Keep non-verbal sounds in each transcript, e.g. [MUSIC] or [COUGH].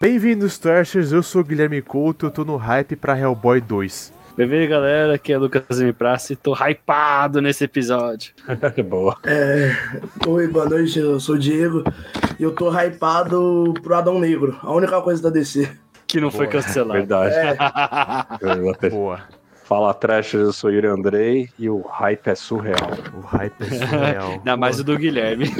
Bem-vindos, Trashers. Eu sou o Guilherme Couto. Eu tô no hype pra Hellboy 2. Bem-vindo, galera. Aqui é Lucas M. Praça e tô hypado nesse episódio. [LAUGHS] Boa. É, oi, boa noite, eu sou o Diego e eu tô hypado pro Adão Negro, a única coisa da DC. Que não foi Boa. cancelado. Verdade. É, [LAUGHS] Boa. Fala Trash, eu sou Yuri Andrei e o hype é surreal. O hype é surreal. Ainda mais o do Guilherme.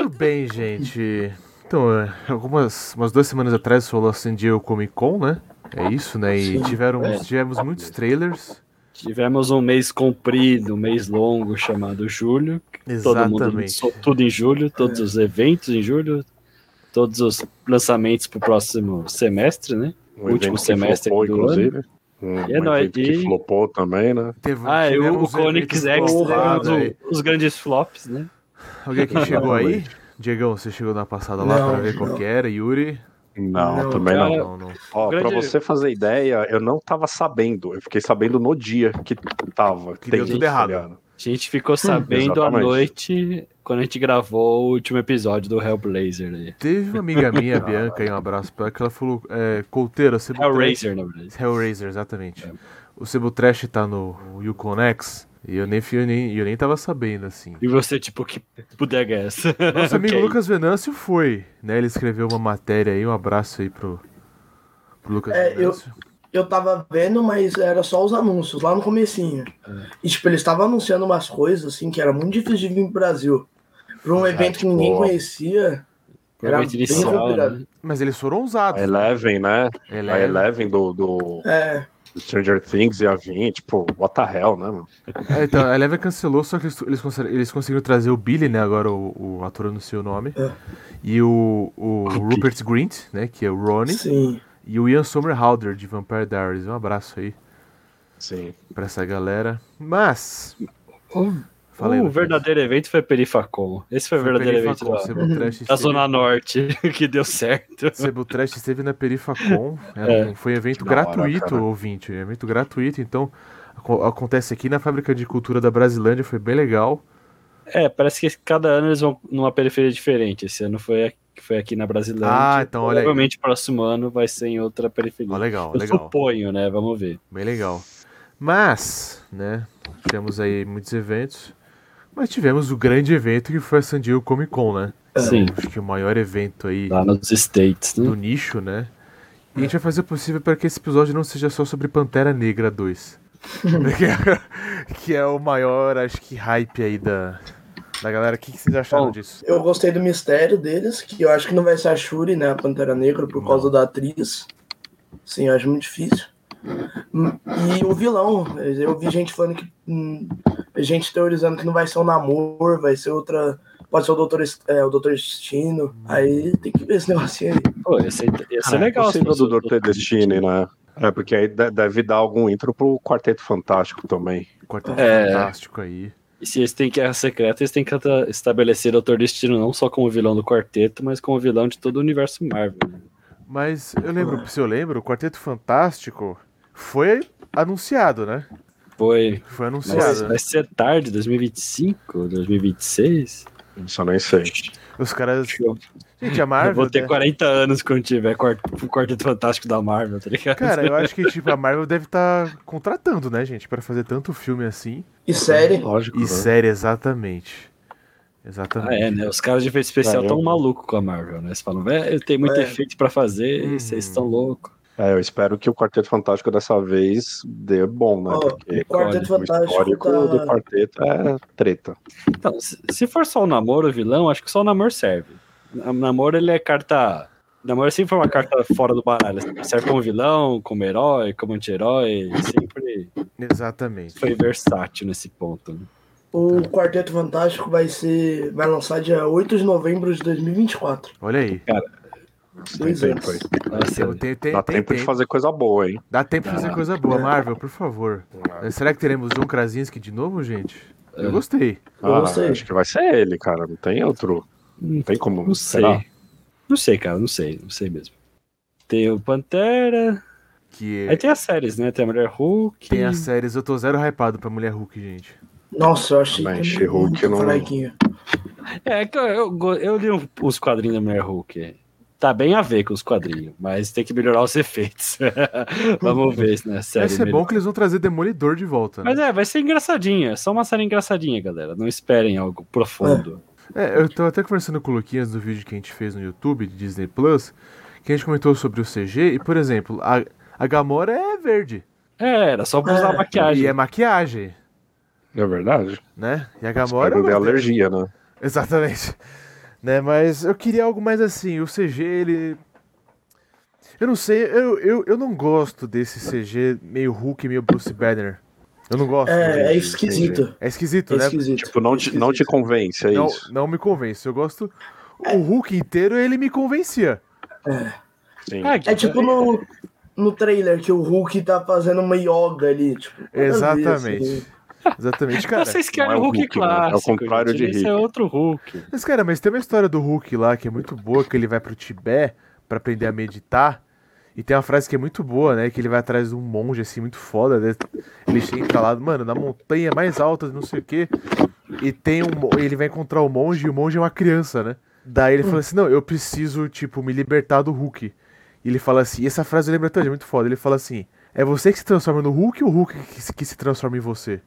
Tudo bem, gente. Então, é, algumas umas duas semanas atrás rolou a San Diego Comic Con, né? É isso, né? E tiveram, É. tivemos muitos trailers. Tivemos um mês comprido, um mês longo chamado julho. Todo mundo Exatamente. tudo em julho, todos os eventos em julho, todos os lançamentos pro próximo semestre, né? Um Último semestre flopou, do inclusive. Um, É um nóis, que e- flopou também, né? Teve, Ah, e o, o Conix X os, os grandes flops, né? Alguém que chegou aí? Diegão, você chegou na passada lá Não, pra ver qual não. que era? Yuri? Não, Não, também cara, não. Não, não. Ó, grande- Pra você fazer ideia, eu não tava sabendo. Eu fiquei sabendo no dia que tava. Que deu Tem tudo isso, errado. tá ligado? A gente ficou sabendo à exatamente. noite quando a gente gravou o último episódio do Hellblazer aí. Teve uma amiga [LAUGHS] minha, a Bianca, aí um abraço pra ela, que ela falou, é, Colteiro, você Hellraiser, na verdade. Hellraiser, exatamente. O Sebo Trash tá no Yukon X e eu nem, eu nem, eu nem tava sabendo, assim. E você, tipo, que bodega é essa? Nosso amigo [LAUGHS] Ok. Lucas Venâncio foi, né? Ele escreveu uma matéria aí, um abraço aí pro, pro Lucas É, eu- Venâncio. eu tava vendo, mas era só os anúncios, lá no comecinho. E tipo, eles estavam anunciando umas coisas assim que era muito difícil de vir pro Brasil. Pra um evento que ninguém boa. conhecia, era bem inicial, né? Mas eles foram ousados. A Eleven, né? A Eleven. Eleven do, do É, Stranger Things ia vir, tipo, what the hell, né, mano? É, então, a Eleven cancelou, só que eles, eles, conseguiram, eles conseguiram trazer o Billy, né? Agora o, o ator eu não sei o nome. É. E o, o Rupert Grint, né? Que é o Ronnie. sim. E o Ian Somerhalder, de Vampire Diaries. Um abraço aí Sim. pra essa galera. Mas... O, Fala aí, o Lucas. verdadeiro evento foi Perifacon. Esse foi o verdadeiro evento da, da esteve- Zona Norte, [LAUGHS] que deu certo. Sebo Trash esteve na Perifacon. Era É. Foi um evento Da hora, gratuito, cara. ouvinte. Evento gratuito, então... aco- Acontece aqui na Fábrica de Cultura da Brasilândia, foi bem legal. É, parece que cada ano eles vão numa periferia diferente. Esse ano foi aqui, foi aqui na Brasilândia. Ah, então olha aí. Provavelmente o próximo ano vai ser em outra periferia. Ó, legal, Eu legal. suponho, né? Vamos ver. Bem legal. Mas, né, tivemos aí muitos eventos. Mas tivemos o grande evento que foi a San Diego Comic Con, né? Sim, Acho que o maior evento aí lá nos States, né? do nicho, né? E a gente vai fazer o possível para que esse episódio não seja só sobre Pantera Negra 2. que, é, que é o maior, acho que, hype aí da, da galera. O que, que vocês acharam Bom, disso? Eu gostei do mistério deles, que eu acho que não vai ser a Shuri, né? A Pantera Negra, por causa da atriz. Sim, eu acho muito difícil. E o vilão, eu vi gente falando que. hum, gente teorizando que não vai ser o Namor, vai ser outra. Pode ser o Doutor, é, o Doutor Destino. Aí tem que ver esse negocinho aí. Pô, ia ser, ia ser Ah, legal. Possível se do fosse Dr. Destiny, né? É, porque aí de- deve dar algum intro pro Quarteto Fantástico também. Quarteto É. Fantástico aí. E se eles têm Guerra Secreta, eles têm que estabelecer o Dr. Destino não só como vilão do quarteto, mas como vilão de todo o universo Marvel. né? Mas eu lembro, se eu lembro, o Quarteto Fantástico foi anunciado, né? Foi. Foi Mas anunciado. né? vai ser tarde, 2025, 2026? Isso eu nem sei. Os caras. Gente, a eu Marvel. vou ter né? 40 anos quando tiver quart- o Quarteto Fantástico da Marvel, tá ligado? Cara, eu acho que [LAUGHS] tipo, a Marvel deve estar contratando, né, gente, Pra fazer tanto filme assim. E série. Lógico. E né? série, exatamente. Ah, Exatamente. é, né? Os caras de efeito especial É, eu- tão malucos com a Marvel, né? Eles falam, velho, tem muito É. efeito pra fazer, Uhum. vocês estão loucos. É, eu espero que o Quarteto Fantástico dessa vez dê bom, né? Ó, Porque o Quarteto o Fantástico histórico tá- do quarteto é treta. Então, se, for só o namoro o vilão, acho que só o namoro serve. O namoro, ele é carta. O namoro sempre foi uma carta fora do baralho. assim. Serve como vilão, como herói, como anti-herói. Sempre Exatamente. foi versátil nesse ponto. né? O Quarteto Fantástico vai ser. Vai lançar dia 8 de novembro de 2024. Olha aí. Dois Tem anos. Nossa, Tem, tem, Dá tem tempo de tempo. fazer coisa boa, hein? Dá tempo de fazer coisa boa. Marvel, por favor. Será que teremos John Krasinski de novo, gente? Eu É. gostei. Eu Ah, gostei. acho que vai ser ele, cara. Não tem outro. Não tem como. não sei. será? Não sei, cara, não sei, não sei mesmo. Tem o Pantera. Que Aí tem as séries, né? Tem a Mulher Hulk. tem as séries. Eu tô zero hypado pra Mulher Hulk, gente. Nossa, eu achei Mas que She-Hulk muito não- fraquinho. É, que eu, eu, eu li um- os quadrinhos da Mulher Hulk. Tá bem a ver com os quadrinhos, mas tem que melhorar os efeitos. [LAUGHS] Vamos ver né, série. Vai ser melhor. bom que eles vão trazer Demolidor de volta. Né? Mas é, vai ser engraçadinha. É só uma série engraçadinha, galera. Não esperem algo profundo. É, eu tô até conversando com o Luquinhas no vídeo que a gente fez no YouTube de Disney Plus, que a gente comentou sobre o CG, e por exemplo, a, a Gamora é verde. É, era só pra usar É. maquiagem. E é maquiagem, É verdade. né? E a Gamora. mas- alergia, né? Exatamente. Né, mas eu queria algo mais assim. O CG, ele. Eu não sei, eu, eu, eu não gosto desse CG meio Hulk, meio Bruce Banner. Eu não gosto. É, é esquisito. É esquisito, É né? esquisito. Tipo, não te, não te convence, é Não, isso. não me convence. Eu gosto. O Hulk inteiro, ele me convencia. Sim. Ah, que- É tipo no, no trailer que o Hulk tá fazendo uma yoga ali, tipo. Exatamente. assim. Exatamente, cara. Vocês querem é o Hulk, Hulk, né? É o clássico. contrário gente. de Esse é Rick. outro Hulk. Mas, cara, mas tem uma história do Hulk lá que é muito boa, que ele vai pro Tibete pra aprender a meditar. E tem uma frase que é muito boa, né? Que ele vai atrás de um monge, assim, muito foda. Né? Ele entra lá, mano, na montanha mais alta, não sei o quê. E tem um. Ele vai encontrar o monge e o monge é uma criança, né? Daí ele fala assim: não, eu preciso, tipo, me libertar do Hulk. E ele fala assim: e essa frase eu lembro até hoje, é muito foda. Ele fala assim: é você que se transforma no Hulk ou o Hulk que se, que se transforma em você?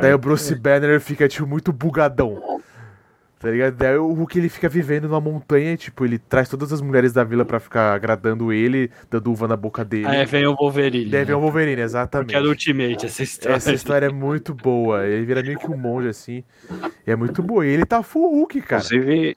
Daí o Bruce Banner fica, tipo, muito bugadão. Tá ligado? Daí o Hulk ele fica vivendo numa montanha, tipo, ele traz todas as mulheres da vila pra ficar agradando ele, dando uva na boca dele. Aí vem o Wolverine. Deve né? é o Wolverine, Porque exatamente. é do Ultimate essa história. Essa história é muito boa. Ele vira meio que um monge, assim. E é muito boa. E ele tá full Hulk, cara. Inclusive,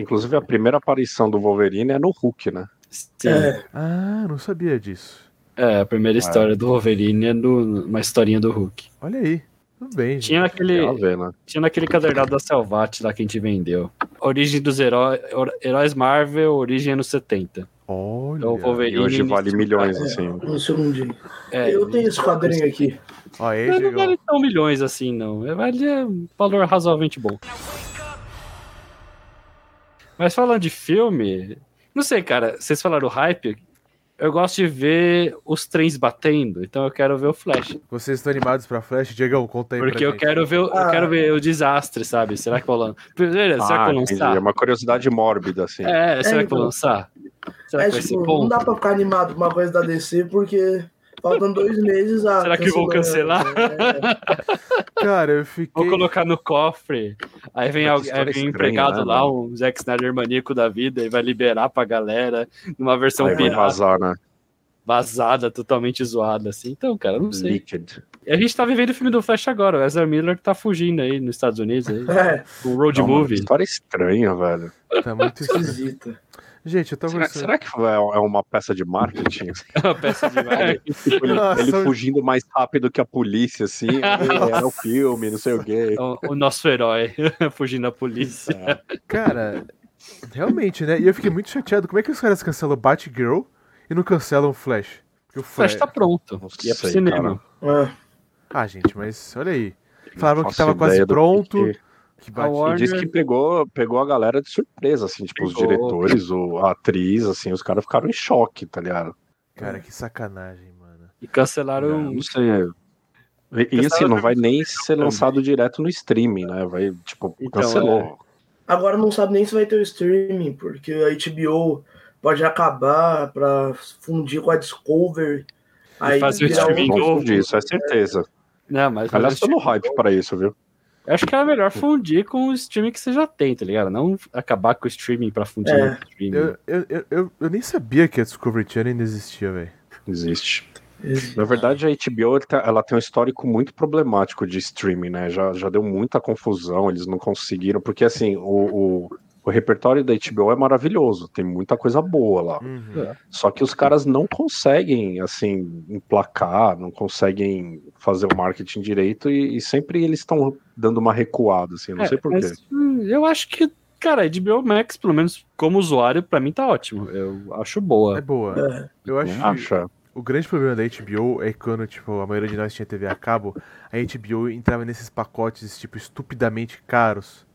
inclusive, a primeira aparição do Wolverine é no Hulk, né? Sim. É, Ah, não sabia disso. É, a primeira história do Wolverine é do, uma historinha do Hulk. Olha aí. Tudo bem. Tinha naquele, Tem a ver, né? tinha naquele cadernado da Selvate lá que a gente vendeu. Origem dos heróis, heróis Marvel, origem anos 70. Olha. Então, E hoje vale milhões, é, assim. no. É, eu tenho esse quadrinho aqui. Ó, aí, Mas não Diegão. vale tão milhões assim, não. É, Vale é um valor razoavelmente bom. Mas falando de filme, não sei, cara, vocês falaram hype, eu gosto de ver os trens batendo, então eu quero ver o Flash. Vocês estão animados pra Flash? Diegão, conta aí Porque pra eu gente. quero ver, o- eu Ah. quero ver o desastre, sabe? Será que vão lançar? Primeiro, será Ah, que vão entendi. lançar? É uma curiosidade mórbida, assim. É, será que vão então. lançar? Será É, que vai ser tipo, bom? não dá pra ficar animado com uma coisa da DC, porque faltam dois meses a. Será que vão cancelar? É, [LAUGHS] Cara, eu Vou fiquei. colocar no cofre. Aí vem, alguém, aí vem um empregado né, lá, mano? um Zack Snyder maníaco da vida, e vai liberar pra galera numa versão Aí pirata, vazar, né? vazada, totalmente zoada, assim. Então, cara, eu não sei. Liquid. E a gente tá vivendo o filme do Flash agora. O Ezra Miller tá fugindo aí nos Estados Unidos, aí, é, com o road É uma movie. história estranha, velho. Tá muito esquisito. esquisita. Gente, eu tô Será, será que é é uma peça de marketing? [LAUGHS] É uma peça de É, tipo, ele, Nossa, ele fugindo mais rápido que a polícia, assim. aí [LAUGHS] Era o filme, não sei o quê. o, o nosso herói [LAUGHS] fugindo da polícia. Cara, realmente, né? E eu fiquei muito chateado. Como é que os caras cancelam Batgirl e não cancelam o Flash? Porque o O Flash tá pronto. E é pro cinema. É. Ah, gente, mas olha aí. Falaram que tava quase pronto. que- Que A Bat... Warner- E diz que pegou, pegou a galera de surpresa, assim, tipo, os Pegou. diretores, o, a atriz, assim, os caras ficaram em choque, tá ligado? Cara, que sacanagem, mano. E cancelaram. Não sei. é. E, e assim, não vai nem ser lançado direto no streaming, né? Vai, tipo, Então, cancelou. Agora não sabe nem se vai ter o streaming, porque a HBO pode acabar pra fundir com a Discovery. Aí fazer o streaming Não novo. disso, é certeza. Não, mas. Aliás, tô no hype pra isso, viu? Eu acho que era melhor fundir com o streaming que você já tem, tá ligado? Não acabar com o streaming pra fundir É. no streaming. Eu, eu, eu, eu, nem sabia que a Discovery Channel ainda existia, velho. Existe. Na verdade, a HBO tá- ela tem um histórico muito problemático de streaming, né? Já, já deu muita confusão, eles não conseguiram, porque assim, o, o, o repertório da HBO é maravilhoso, tem muita coisa boa lá. Uhum. Só que os caras não conseguem, assim, emplacar, não conseguem fazer o marketing direito e, e sempre eles estão dando uma recuada, assim, não É, sei porquê. hum, eu acho que, cara, a HBO Max, pelo menos como usuário, pra mim tá ótimo. Eu acho É boa. boa. É. Eu acho Acha? o grande problema da HBO é que quando, tipo, a maioria de nós tinha TV a cabo, a HBO entrava nesses pacotes, tipo, estupidamente caros.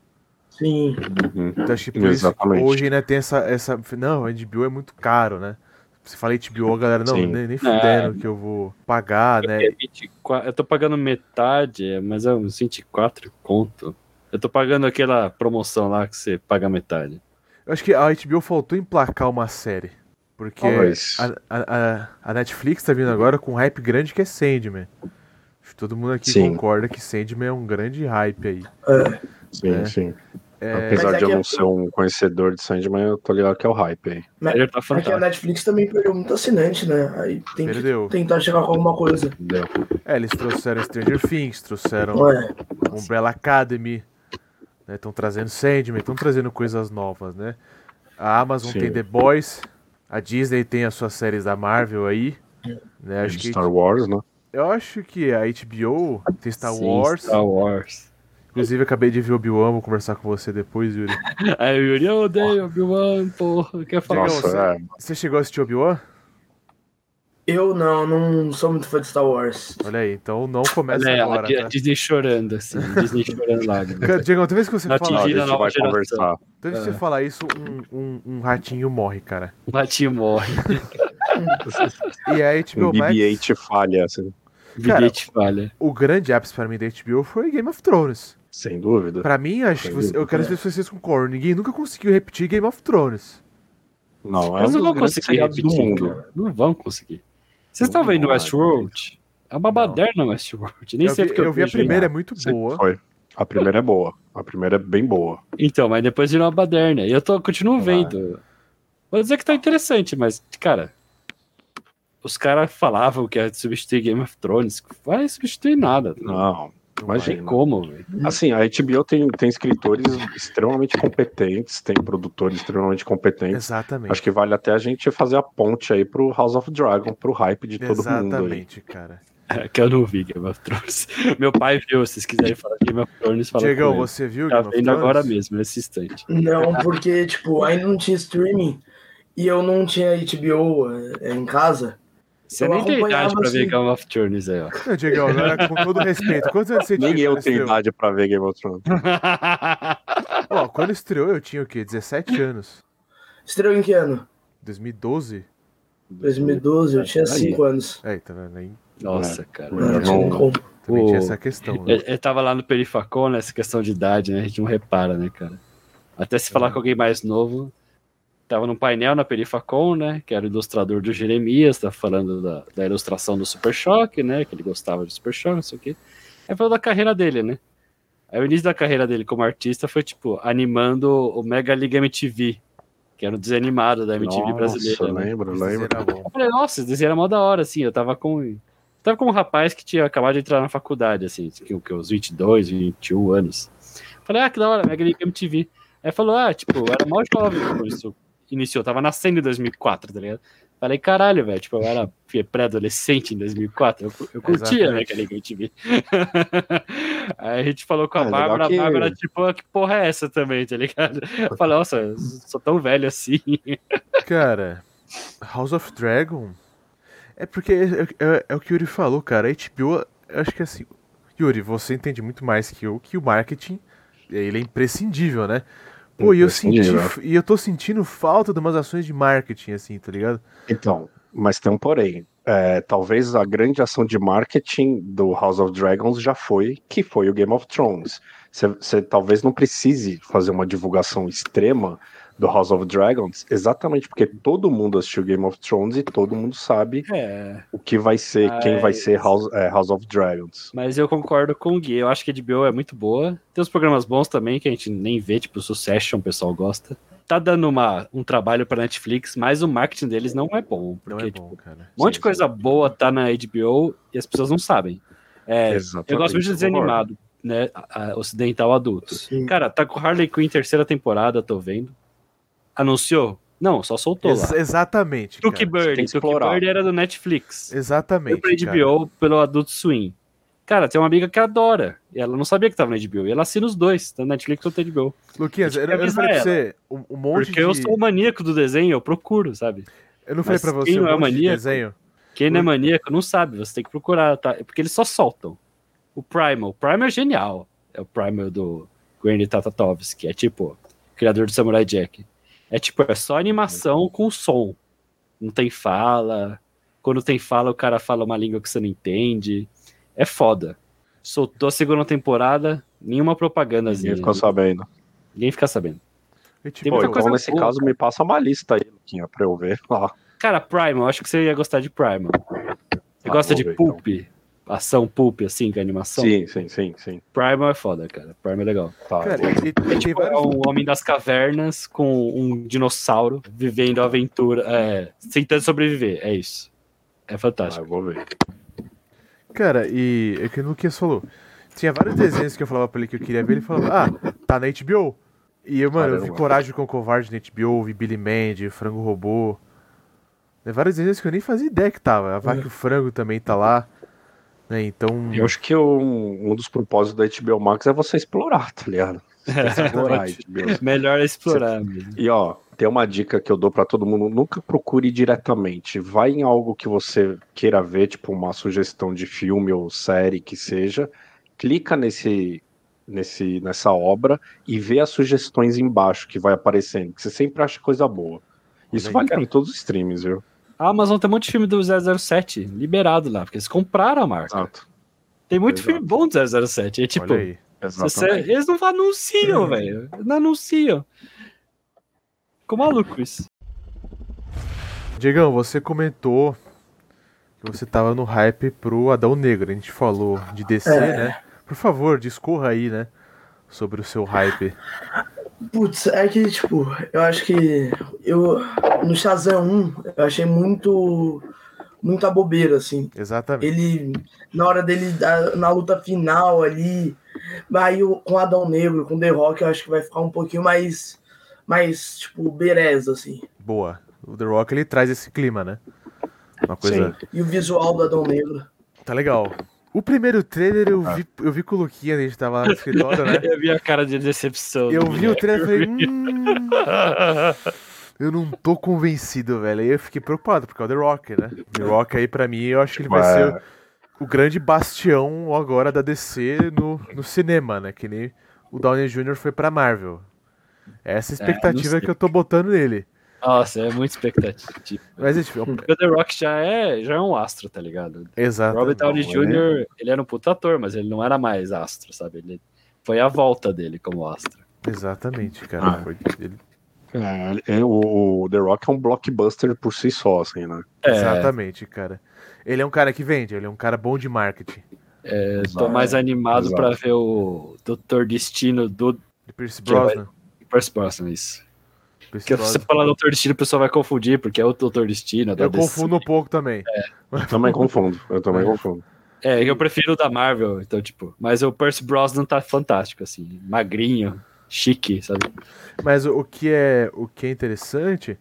Sim. Uhum. Então acho que por isso Exatamente. hoje ainda tem essa, essa. Não, a HBO é muito caro, né? Se fala HBO, a galera, não, Sim. nem, nem fudendo que eu vou pagar, né? É 24, eu tô pagando metade, é, mas é uns 24 conto. Eu tô pagando aquela promoção lá que você paga metade. Eu acho que a HBO faltou emplacar uma série. Porque a, a, a- Netflix tá vindo agora com um hype grande que é Sandman. Acho que todo mundo aqui Sim. concorda que Sandman é um grande hype aí. É. Sim, É. sim. É, Apesar é de eu não é- ser um conhecedor de Sandman, eu tô ligado que é o hype aí. Mas, tá é que a. Netflix também perdeu muito assinante, né? Aí tem Perdeu. que tentar chegar com alguma coisa. Entendeu? é, eles trouxeram Stranger Things, trouxeram Ué, Umbrella Academy, estão trazendo Sandman, estão trazendo coisas novas, né? A Amazon Sim. tem The Boys, a Disney tem as suas séries da Marvel aí, né? Acho que, Star Wars, né? eu acho que a HBO tem Star Sim, Wars, Star Wars. Inclusive acabei de ver Obi-Wan, vou conversar com você depois, Yuri. [LAUGHS] Aí Yuri, eu odeio Obi-Wan, porra. Quer falar? Nossa, é. Você chegou a assistir Obi-Wan? eu não, não sou muito fã de Star Wars. Olha aí, então não começa Olha, agora, a Di- a tá? Disney chorando, assim. Disney chorando lágrimas. [LAUGHS] Cara, Diegão, toda vez que você Não fala, A toda gente vai geração. conversar. vez que você É. fala isso, um, um, um ratinho morre, cara. O Ratinho morre. E a [LAUGHS] HBO Um Max, BB-8 falha, assim, falha. o grande ápice pra mim da HBO foi Game of Thrones. Sem dúvida. Pra mim, acho que você- eu quero ver se vocês concordam. Ninguém nunca conseguiu repetir Game of Thrones. Não, é um Eles não vão conseguir seriados do repetir, mundo. cara. Não vão conseguir. Vocês estão vendo Westworld? É uma baderna Westworld. Nem Eu sei vi, porque eu vi a primeira, é muito boa. Foi. A primeira é boa. A primeira é bem boa. Então, mas depois virou uma baderna. E eu tô, continuo Vai. vendo. Vou dizer que tá interessante, mas, cara. Os caras falavam que ia substituir Game of Thrones. Vai substituir nada. Não, Imagina. como, velho. Assim, a HBO tem, tem escritores extremamente competentes, tem produtores extremamente competentes. Exatamente. Acho que vale até a gente fazer a ponte aí pro House of Dragon, pro hype de todo mundo aí. Exatamente, cara. que eu não vi Game of Thrones. [LAUGHS] Meu pai viu, se vocês quiserem falar de Game of Thrones, fala ele. você viu Tá Game vendo agora mesmo, nesse instante. Não, porque, tipo, ainda não tinha streaming e eu não tinha HBO é, em casa. Você Eu nem tem idade pra ver assim. Game of Thrones aí, ó. Não, Diegão, agora, com todo respeito. Quantos anos você tinha? Nem eu tenho idade pra ver Game of Thrones. Ó, quando estreou, eu tinha o quê? 17 anos. Estreou em que ano? 2012? 2012, eu tinha Aí. 5 anos. É, tá vendo aí? Nossa, cara. Eu Não, tinha não- como. Também tinha essa questão, né? Eu, eu tava lá no Perifacon, né? Essa questão de idade, né? A gente não repara, né, cara? Até se falar com alguém mais novo. Tava num painel na Perifacon, né? Que era o ilustrador do Jeremias, tá falando da, da ilustração do Super Choque, né? Que ele gostava de Super Choque, não sei o quê. Aí falou da carreira dele, né? Aí o início da carreira dele como artista foi, tipo, animando o Mega Liga MTV, que era o desenho da MTV Nossa, brasileira. né? lembro, Esse lembro. Eu falei, nossa, esse desenho era mó da hora, assim. Eu tava com. Tava com um rapaz que tinha acabado de entrar na faculdade, assim, que, que uns 22, 21 anos. Falei, ah, que da hora, Mega League MTV. Aí falou, ah, tipo, eu era mó jovem quando isso iniciou, tava nascendo em 2004, tá ligado? Falei, caralho, velho, tipo, eu era pré-adolescente em 2004, eu, eu curtia a Exatamente. Mega League MTV. Aí a gente falou com a legal Bárbara, que- a Bárbara, tipo, "Ah, que porra é essa também, tá ligado? Eu falei, nossa, eu sou tão velho assim. [LAUGHS] Cara, House of Dragon. É porque é, é- é o que o Yuri falou, cara. A HBO, eu acho que assim. Yuri, você entende muito mais que eu que o marketing. Ele é imprescindível, né? Pô, e eu senti. Imprescindível. E eu tô sentindo falta de umas ações de marketing, assim, tá ligado? Então, mas tem um porém. É, talvez a grande ação de marketing do House of Dragons já foi, que foi o Game of Thrones. Você talvez não precise fazer uma divulgação extrema do House of Dragons, exatamente porque todo mundo assistiu Game of Thrones e todo mundo sabe É. o que vai ser, quem vai ser House, é, House of Dragons. Mas eu concordo com o Gui. Eu acho que a HBO é muito boa. Tem uns programas bons também que a gente nem vê, tipo Succession, o pessoal gosta. Tá dando uma, um trabalho pra Netflix, mas o marketing deles não é bom. Não Porque, é bom, tipo, cara. um monte Sim, de coisa boa tá na HBO e as pessoas não sabem. É, eu gosto muito de desenho concordo. animado, né? a- a- ocidental adulto. Sim. Cara, tá com Harley Quinn terceira temporada, tô vendo. Anunciou? Não, só soltou Ex- lá. exatamente. Tuki. Bird. Tuki explorar. Bird era do Netflix. Foi Exatamente. pra cara. HBO pelo Adult Swim. Cara, tem uma amiga que adora. E ela não sabia que tava na HBO. E ela assina os dois, tanto na Netflix quanto HBO. Luquinhas, eu, que eu não falei pra você um, um monte Porque de. eu sou o maníaco do desenho, eu procuro, sabe? Eu não falei Mas pra você quem um não é monte de maníaco? desenho. Quem não é maníaco não sabe, você tem que procurar, tá? Porque eles só soltam. O Primal. O Primal é genial. É o Primal do Granny Tatatovsky, é tipo, criador do Samurai Jack. É tipo, é só animação com som. Não tem fala. Quando tem fala, o cara fala uma língua que você não entende. É foda. Soltou a segunda temporada, nenhuma propagandazinha. Ninguém ficou sabendo. Ninguém fica sabendo. E, tipo, Tem Pô, muita então coisa nesse boa, caso me passa uma lista aí, Luquinha, pra eu ver lá. Cara, Primal, acho que você ia gostar de Primal. Você Ah, gosta de ver, Pulp? Ação Pulp, assim, que é animação? Sim, sim, sim, sim. Primal é foda, cara. Primal é legal. Tá, Cara, e, e tem Tipo, é vários... um homem das cavernas com um dinossauro vivendo a aventura, é, tentando sobreviver, é isso. É ah, fantástico. eu vou ver. Cara, e é que o Luquinhas falou. Tinha vários desenhos que eu falava pra ele que eu queria ver, ele falava, ah, tá na HBO. E eu, mano, eu vi Caramba. Coragem com o Covarde na HBO, vi Billy Mandy, Frango Robô. Tem vários desenhos que eu nem fazia ideia que tava. A Vaca e o Frango também tá lá. Né, então. Eu acho que um, um dos propósitos da HBO Max é você explorar, tá ligado? [LAUGHS] Explorar a HBO. Melhor é explorar mesmo. E ó, tem uma dica que eu dou pra todo mundo: nunca procure diretamente. Vai em algo que você queira ver, tipo uma sugestão de filme ou série que seja. Clica nesse, nesse, nessa obra e vê as sugestões embaixo que vai aparecendo, que você sempre acha coisa boa. Isso vale pra todos os streams, viu? A Amazon tem um monte de filme do 007 liberado lá, porque eles compraram a marca. Exato. Tem muito Exato. filme bom do 007. É tipo, Olha aí. se você- eles não anunciam, [LAUGHS] velho. Não anunciam. Ficou maluco isso. Diegão, você comentou que você tava no hype pro Adão Negro. A gente falou de DC, É. né? Por favor, discorra aí, né? Sobre o seu hype. Putz, é que, tipo, eu acho que eu no Shazam 1, eu achei muito muita bobeira, assim. Exatamente. Ele, na hora dele, na luta final ali, aí o- com Adão Negro, com The Rock, eu acho que vai ficar um pouquinho mais, mais tipo, bereza, assim. Boa. O The Rock ele traz esse clima, né? Uma coisa. E o visual do Adão Negro. Tá legal. O primeiro trailer eu vi, eu vi com o Luquinha, a gente tava lá no escritório, né? [LAUGHS] Eu vi a cara de decepção. Eu vi o trailer e falei, hum, [LAUGHS] eu não tô convencido, velho. Aí eu fiquei preocupado, porque é o The Rock, né? The Rock aí, pra mim, eu acho que ele vai É. ser o grande bastião agora da DC no, no cinema, né? Que nem o Downey Jr. foi pra Marvel. Essa é a É, expectativa sei. que eu tô botando nele. Nossa, é muito expectativa. Mas, é, tipo, é Porque o The Rock já é, já é um astro, tá ligado? exato. Robert Downey não, Jr., ele era um puta ator, mas ele não era mais astro, sabe? Ele foi a volta dele como astro. Exatamente, cara. Ah. Foi- ele- É, é, o, o The Rock é um blockbuster por si só, assim, né? É, Exatamente, cara. Ele é um cara que vende, ele é um cara bom de marketing. eu tô mais animado Exato. pra ver o Doutor Destino do De Pierce Que vai- Brosnan. Percy Brosnan, isso. Se você falar Doutor Destino, o pessoal vai confundir, porque é o Doutor Destino. Eu confundo um pouco também. Eu [LAUGHS] também confundo, eu também confundo. É, eu prefiro o da Marvel, então, tipo. Mas o Percy Brosnan tá fantástico, assim. Magrinho, chique, sabe? Mas o, o que é o que é interessante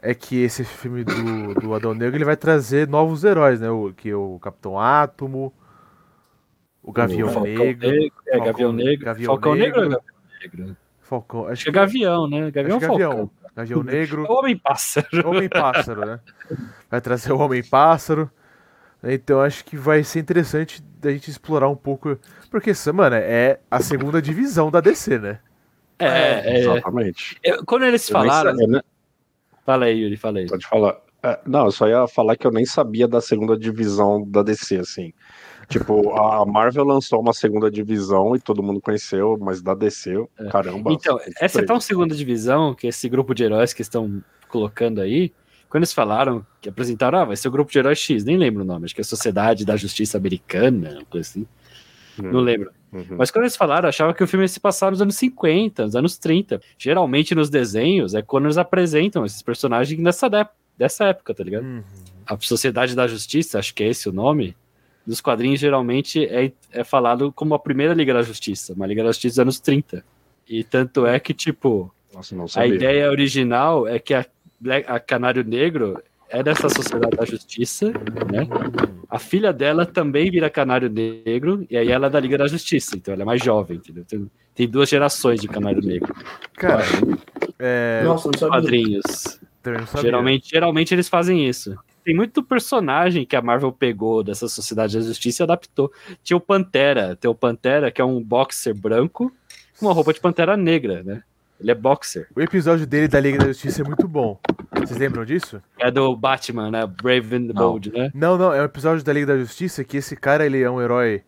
é que esse filme do, do Adão Negro ele vai trazer novos heróis, né? O, que é o Capitão Átomo, o Gavião Falcão Negro, Negro. É, Falcão- Gavião Negro. Gavião Falcão Negro ou Negro. Gavião Negro? Falcão. Acho Acho que é Gavião, né? Gavião acho é Falcão? Gavião. Gavião É Negro, o Homem-Pássaro. Homem-Pássaro, né? Vai trazer o Homem-Pássaro. Então acho que vai ser interessante da gente explorar um pouco. Porque, mano, é a segunda divisão da DC, né? É, é. Exatamente. Eu- quando eles falaram. sa- eu nem- Fala aí, Yuri, fala aí. Pode falar. É, não, eu só ia falar que eu nem sabia da segunda divisão da DC, assim. Tipo, a Marvel lançou uma segunda divisão e todo mundo conheceu, mas da DC, caramba. Então, fiquei essa é tão segunda divisão que esse grupo de heróis que estão colocando aí, quando eles falaram que apresentaram, ah, vai ser o grupo de heróis X, nem lembro o nome, acho que é Sociedade da Justiça Americana, uma coisa assim. Hum, Não lembro. uhum. Mas quando eles falaram, achava que o filme ia se passar nos anos 50, nos anos 30. Geralmente nos desenhos é quando eles apresentam esses personagens nessa dessa época, tá ligado? Uhum. A Sociedade da Justiça, acho que é esse o nome, dos quadrinhos geralmente é, é falado como a primeira Liga da Justiça, uma Liga da Justiça dos anos 30. E tanto é que, tipo, Nossa, não a ideia original é que a, Black- a Canário Negro é dessa Sociedade da Justiça, né? A filha dela também vira Canário Negro, e aí ela é da Liga da Justiça, então ela é mais jovem, entendeu? Tem, tem duas gerações de Canário Negro. Cara, é, Nossa, não sabia. Quadrinhos. também não sabia. Geralmente, geralmente eles fazem isso. Tem muito personagem que a Marvel pegou dessa Sociedade da Justiça e adaptou. Tinha o Pantera, tem o Pantera, que é um boxer branco, com uma roupa de pantera negra, né? Ele é boxer. O episódio dele da Liga da Justiça é muito bom. Vocês lembram disso? É do Batman, né? Brave and the Não. Bold, né? Não, não, é um episódio da Liga da Justiça que esse cara, ele é um herói,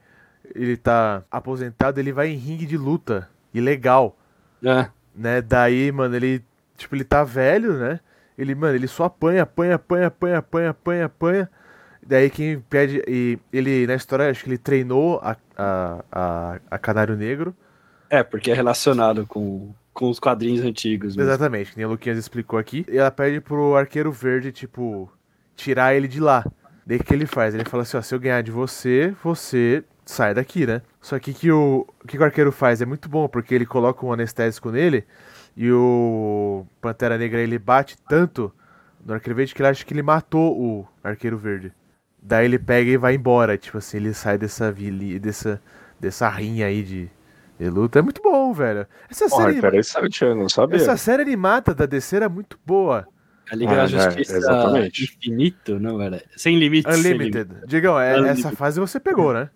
ele tá aposentado, ele vai em ringue de luta, ilegal, É. né? Daí, mano, ele, tipo, ele tá velho, né? Ele, mano, ele só apanha, apanha, apanha, apanha, apanha, apanha, apanha. Daí quem pede, e ele, na história, acho que ele treinou a, a, a, a Canário Negro, É, porque é relacionado com, com os quadrinhos antigos. mesmo. Exatamente, que nem o Luquinhas explicou aqui. E ela pede pro arqueiro verde, tipo, tirar ele de lá. Daí o que ele faz? Ele fala assim, ó, se eu ganhar de você, você sai daqui, né? Só que que o, que o arqueiro faz é muito bom, porque ele coloca um anestésico nele e o Pantera Negra, ele bate tanto no arqueiro verde que ele acha que ele matou o arqueiro verde. Daí ele pega e vai embora, tipo assim, ele sai dessa vili, dessa, dessa rinha aí de, de luta. É muito bom, velho. Essa Porra, série... interessante, eu não sabia. Essa série animada da DC era muito boa. A Liga Ah, da é, Justiça exatamente. Infinito, não, era? Sem limites. sem Unlimited. Digão, é- Unlimited. essa fase você pegou, né?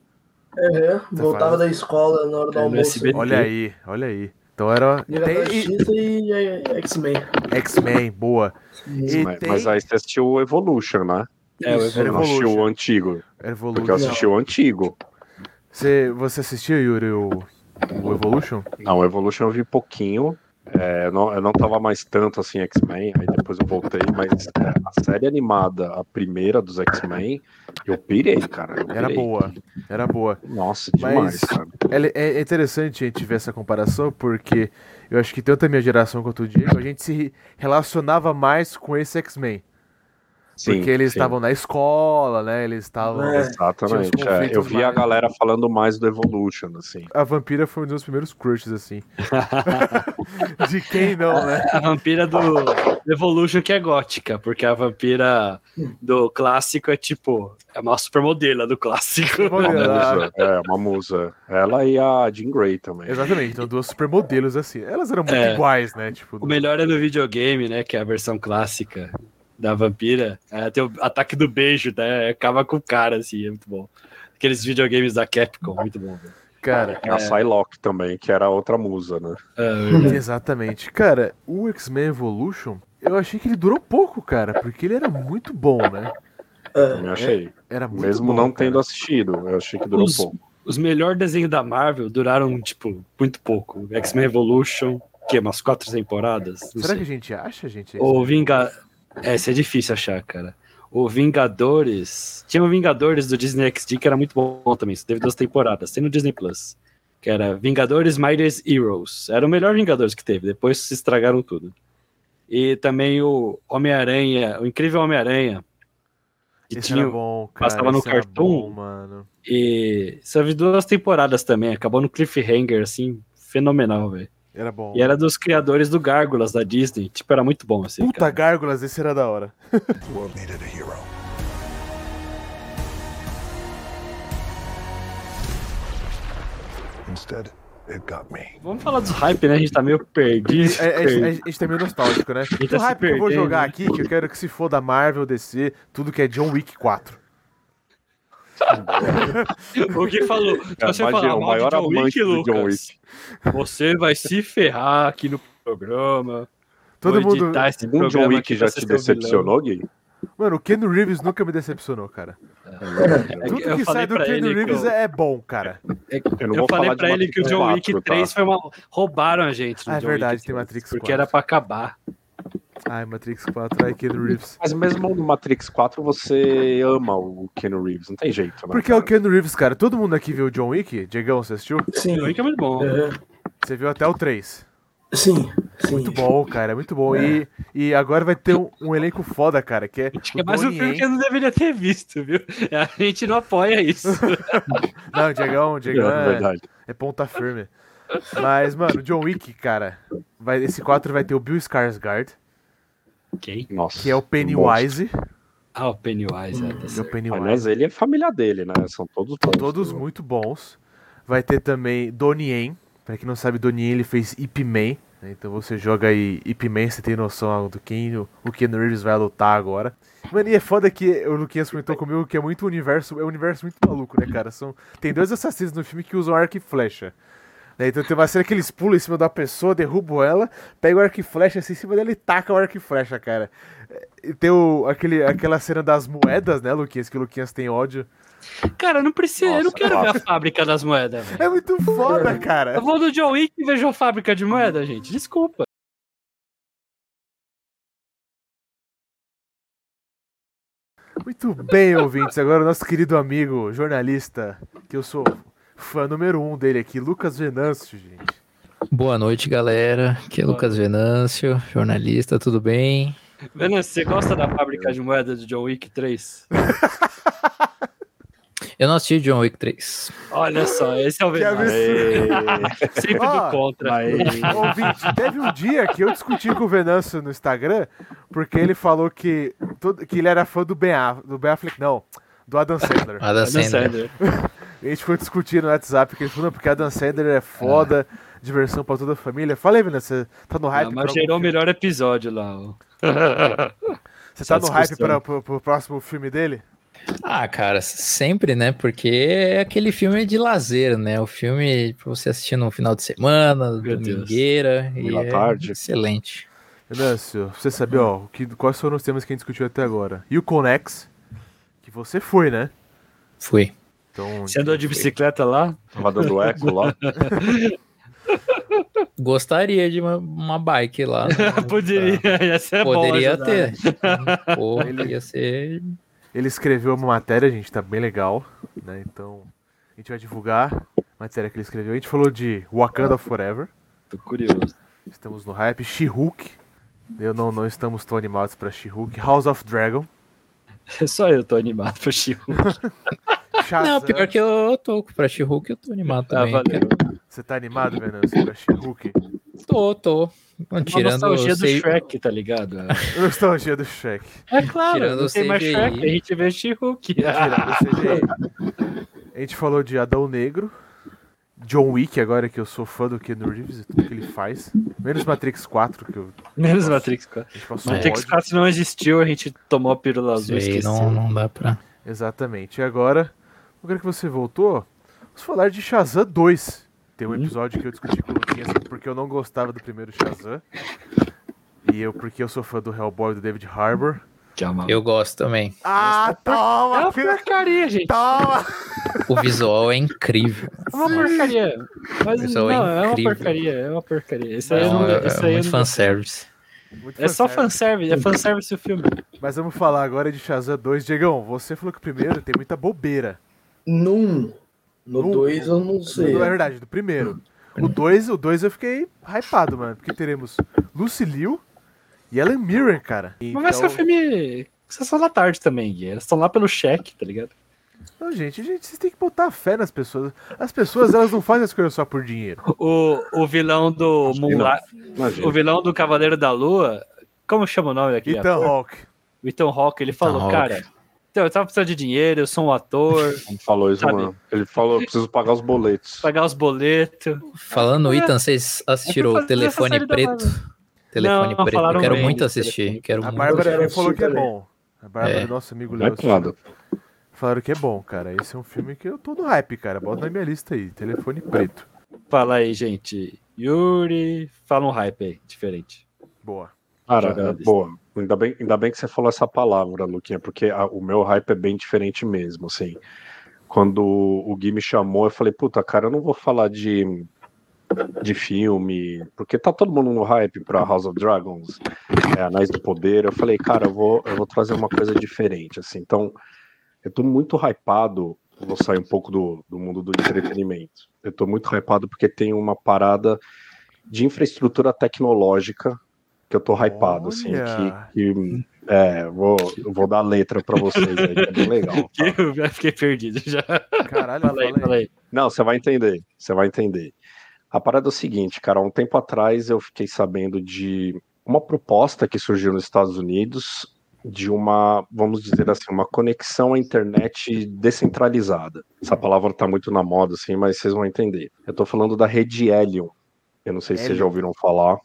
Uhum, voltava fase. da escola na hora do É, no almoço. SBT. Olha aí, olha aí. Então era. Tem Justiça e é, X-Men. X-Men, boa. E mas, tem mas aí você assistiu o Evolution, né? É, o Isso. Você não assistiu Evolution. o antigo. Porque eu Evolution. assisti o antigo. Você, você assistiu, Yuri, o, o Evolution? Não, o Evolution eu vi pouquinho. É, eu, não, eu não tava mais tanto assim X-Men, aí depois eu voltei, mas é, a série animada, a primeira dos X-Men, eu pirei, cara. eu Era pirei. boa. Era boa. Nossa, Mas- demais, cara. É, é interessante a gente ver essa comparação, porque eu acho que tanto a minha geração quanto o Diego, a gente se relacionava mais com esse X-Men. Sim, Porque eles sim. estavam na escola, né? Eles estavam. É. Exatamente. É. eu vi a mais- galera falando mais do Evolution, assim. A vampira foi um dos meus primeiros crushes, assim. [LAUGHS] De quem não, né? A vampira do Evolution que é gótica, porque a vampira do clássico é tipo, é uma supermodelo do clássico. Uma Olha, musa, é, uma musa. Ela e a Jean Grey também. Exatamente, então duas supermodelos assim. Elas eram muito É. iguais, né? Tipo, O melhor é no videogame, né? Que é a versão clássica da vampira. É, tem o ataque do beijo, né? Acaba com o cara, assim, é muito bom. Aqueles videogames da Capcom, muito bom. velho. cara, A Psylocke também, que era outra musa, né? É, [LAUGHS] exatamente. Cara, o X-Men Evolution, eu achei que ele durou pouco, cara, porque ele era muito bom, né? Também achei. Era muito Mesmo bom, não cara. tendo assistido, eu achei que durou Os- pouco. Os melhores desenhos da Marvel duraram, tipo, muito pouco. X-Men Evolution, que umas quatro temporadas. Será sei. que a gente acha, gente? O Vinga... É, esse é difícil achar, cara. O Vingadores. Tinha o Vingadores do Disney XD que era muito bom também. Isso teve duas temporadas. Tem no Disney Plus. Que era Vingadores Mightiest Heroes. Era o melhor Vingadores que teve. Depois se estragaram tudo. E também o Homem-Aranha, o Incrível Homem-Aranha. Que Esse tinha. bom, cara. passava no Cartoon. bom, mano. E só vi duas temporadas também. Acabou no cliffhanger, assim, fenomenal, velho. Era bom. E era dos criadores do Gárgulas da Disney. Tipo, era muito bom, assim. Puta, cara. Gárgulas, esse era da hora. The [LAUGHS] world needed a hero. Instead, it got me. Vamos falar dos hype, né? A gente tá meio perdido. É, é, é, a gente tá meio nostálgico, né? tá o hype que eu vou perdendo, jogar aqui, que eu quero que se for da Marvel, DC, tudo que é John Wick 4. [LAUGHS] O que falou? Se É, você imagina, falar o mal de maior John Wick, do John Lucas, você vai se ferrar aqui no programa. Todo Vou mundo. esse Algum John Wick já te decepcionou, Gui? Mano, o Ken Reeves nunca me decepcionou, cara. É Tudo que eu que falei sai do Ken Reeves eu, é bom, cara. Eu não eu vou falei falar de pra ele que o John Wick 4, 3 tá? foi uma... Roubaram a gente no Ah, é John verdade, Wick tem 3, Matrix Porque 4. era pra acabar. Ai, Matrix 4, ai, Ken Reeves. Mas mesmo no Matrix 4 você ama o Keanu Reeves, não tem jeito, né? Porque é o? Ken Reeves, cara. Todo mundo aqui viu o John Wick? Diegão, você assistiu? Sim. John Wick é muito bom. Uhum. Você viu até o 3. Sim, sim. Muito bom, cara, é muito bom. E, e agora vai ter um, um elenco foda, cara, que é. Acho que é mais um filme que eu não deveria ter visto, viu? A gente não apoia isso. [LAUGHS] Não, Diegão, Diegão É é, verdade. é ponta firme. Mas, mano, John Wick, cara, vai, esse 4 vai ter o Bill Skarsgård, Quem? Nossa. que é o Pennywise. Ah, o Pennywise. É, tá É o. Pennywise. Mas ele é família dele, né? São todos bons. Todos muito bons. Vai ter também Donnie Yen. Pra quem não sabe, Donnie Yen ele fez Ip Man. né? Então você joga aí Ip Man, você tem noção do quem o, o Keanu Reeves vai lutar agora. Mano, e é foda que o Luquinhas comentou comigo que é muito universo, é um universo muito maluco, né, cara? São, tem dois assassinos no filme que usam arco e flecha. Né, Então tem uma cena que eles pulam em cima da pessoa, derrubam ela, pega o arco e flecha assim em cima dela e taca o arco e flecha, cara. E tem o, aquele, aquela cena das moedas, né, Luquinhas? Que o Luquinhas tem ódio. Cara, eu não preciso, eu não Nossa, quero ver a nossa. fábrica das moedas, velho. É muito foda, cara. Eu vou no John Wick e vejo a fábrica de moeda, gente. Desculpa. Muito bem, ouvintes. Agora o nosso querido amigo jornalista, que eu sou fã número um dele aqui, Lucas Venâncio, gente. Boa noite, galera. Aqui é Lucas Venâncio, jornalista, tudo bem? Venâncio, você gosta da fábrica de moeda do John Wick 3? [LAUGHS] Eu não assisti John Wick 3. Olha só, esse é o Que Venâncio. absurdo. [LAUGHS] Sempre Ó, do contra. Ouvinte, teve um dia que eu discuti com o Venâncio no Instagram, porque ele falou que, todo- que ele era fã do Ben, Aff- do ben Affleck, não, do Adam Sandler. Adam Adam Sandler. Sandler. [LAUGHS] A gente foi discutir no WhatsApp, que ele falou, não, porque Adam Sandler é foda, diversão pra toda a família. Falei, Venâncio, você tá no hype Ah, pra mas gerou o melhor episódio lá. ó. [LAUGHS] Você tá no hype pra, pro, pro próximo filme dele? Ah, cara, sempre, né? Porque é aquele filme de lazer, né? O filme pra você assistir no final de semana, Meu Deus. domingueira. E é tarde. excelente. Venâncio, você sabia, ó, o que, quais foram os temas que a gente discutiu até agora? E o Conex, que você foi, né? Fui. Então, Você andou de bicicleta lá? Tava dando eco lá. [LAUGHS] Gostaria de uma, uma bike lá. no- [LAUGHS] Poderia, ia ser bom Poderia ajudar, ter. né? [LAUGHS] Pô, Ele- ia ser. Ele escreveu uma matéria, gente, tá bem legal, né? Então, a gente vai divulgar a matéria que ele escreveu. A gente falou de Wakanda Forever, Tô curioso. estamos no hype, She-Hulk, eu não, não estamos tão animados pra She-Hulk, House of Dragon, Só eu tô animado pro Chico. Shazam. Não, pior que eu tô pra She-Hulk, eu tô animado Ah, também. valeu. Você tá animado, Venâncio, pra She-Hulk? Tô, tô. Uma Tirando nostalgia do sei- Shrek, tá ligado? [LAUGHS] Nostalgia do Shrek. É claro, Tirando não tem mais. Shrek, a gente vê She-Hulk. Tirando o CGI. A gente falou de Adão Negro, John Wick, agora que eu sou fã do Keanu Reeves e tudo que ele faz. Menos Matrix 4, que eu, Menos Matrix 4. a gente passou Matrix ódio. 4 não existiu, a gente tomou a pílula azul e Sei, esqueceu. não, não dá pra. Exatamente. E agora, agora que você voltou, vamos falar de Shazam 2. Tem Hum? um episódio que eu discuti com o Luquinhas porque eu não gostava do primeiro Shazam. E eu, porque eu sou fã do Hellboy do David Harbour. É uma, Eu gosto também. Ah, é toma, uma filha! porcaria, gente. Toma! O visual é incrível. É uma porcaria. Mas Isso é não, é uma incrível. porcaria, é uma porcaria. Isso aí Não, não, é, isso é aí muito não- fanservice. Muito É só fanservice. fanservice, é fanservice o filme. Mas vamos falar agora de Shazam 2. Diegão, você falou que o primeiro tem muita bobeira. Num. No- No 2 eu não sei. Não é verdade, do primeiro. O 2, o 2 eu fiquei hypado, mano. Porque teremos Lucy Liu e Ellen Mirren, cara. Mas vai ser um Então- filme. Sessão da tarde também, Gui. Elas estão lá pelo cheque, tá ligado? Não, gente, gente, vocês têm que botar fé nas pessoas. As pessoas, elas não fazem as coisas só por dinheiro. O, o vilão do Moonlight, o vilão do Cavaleiro da Lua, como chama o nome daquele Ethan? Hawke. O Ethan Hawke, ele falou, cara, então, eu tava precisando de dinheiro, eu sou um ator, [LAUGHS] Ele falou isso, Sabe? mano. Ele falou, eu preciso pagar os boletos. pagar os boletos. Falando no Ethan, vocês assistiram É o Telefone Preto? Telefone Não, Preto. Eu quero bem muito assistir. Quero A muito. Bárbara me falou que é bom. A Bárbara, É. nosso amigo Léo. Hypado. Falaram que é bom, cara. Esse é um filme que eu tô no hype, cara. Bota na minha lista aí. Telefone preto. Fala aí, gente. Yuri, fala um hype aí, diferente. Boa. Cara, é, boa. Ainda bem, ainda bem que você falou essa palavra, Luquinha, porque a- o meu hype é bem diferente mesmo, assim. Quando o Gui me chamou, eu falei, puta, cara, eu não vou falar de, de filme, porque tá todo mundo no hype pra House of Dragons, é, Anéis do Poder. Eu falei, cara, eu vou, eu vou trazer uma coisa diferente, assim. Então, eu tô muito hypado, vou sair um pouco do, do mundo do entretenimento. Eu tô muito hypado porque tem uma parada de infraestrutura tecnológica que eu tô hypado, assim, Olha! que, que é, vou, eu vou dar letra pra vocês aí, que é bem legal. [LAUGHS] tá? Eu já fiquei perdido já. Caralho, Fala aí, fala aí. Não, você vai entender, você vai entender. A parada é o seguinte, cara, um tempo atrás eu fiquei sabendo de uma proposta que surgiu nos Estados Unidos de uma, vamos dizer assim, uma conexão à internet descentralizada. Essa palavra tá muito na moda, assim, mas vocês vão entender. Eu tô falando da rede Helium. Eu não sei se vocês já ouviram falar.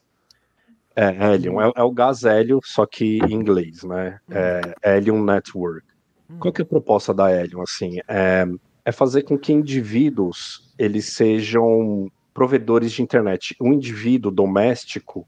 É, Helium, é, é o gás hélio, só que em inglês, né? É Helium Network. Qual que é a proposta da Helium, assim? É, é fazer com que indivíduos eles sejam provedores de internet. Um indivíduo doméstico,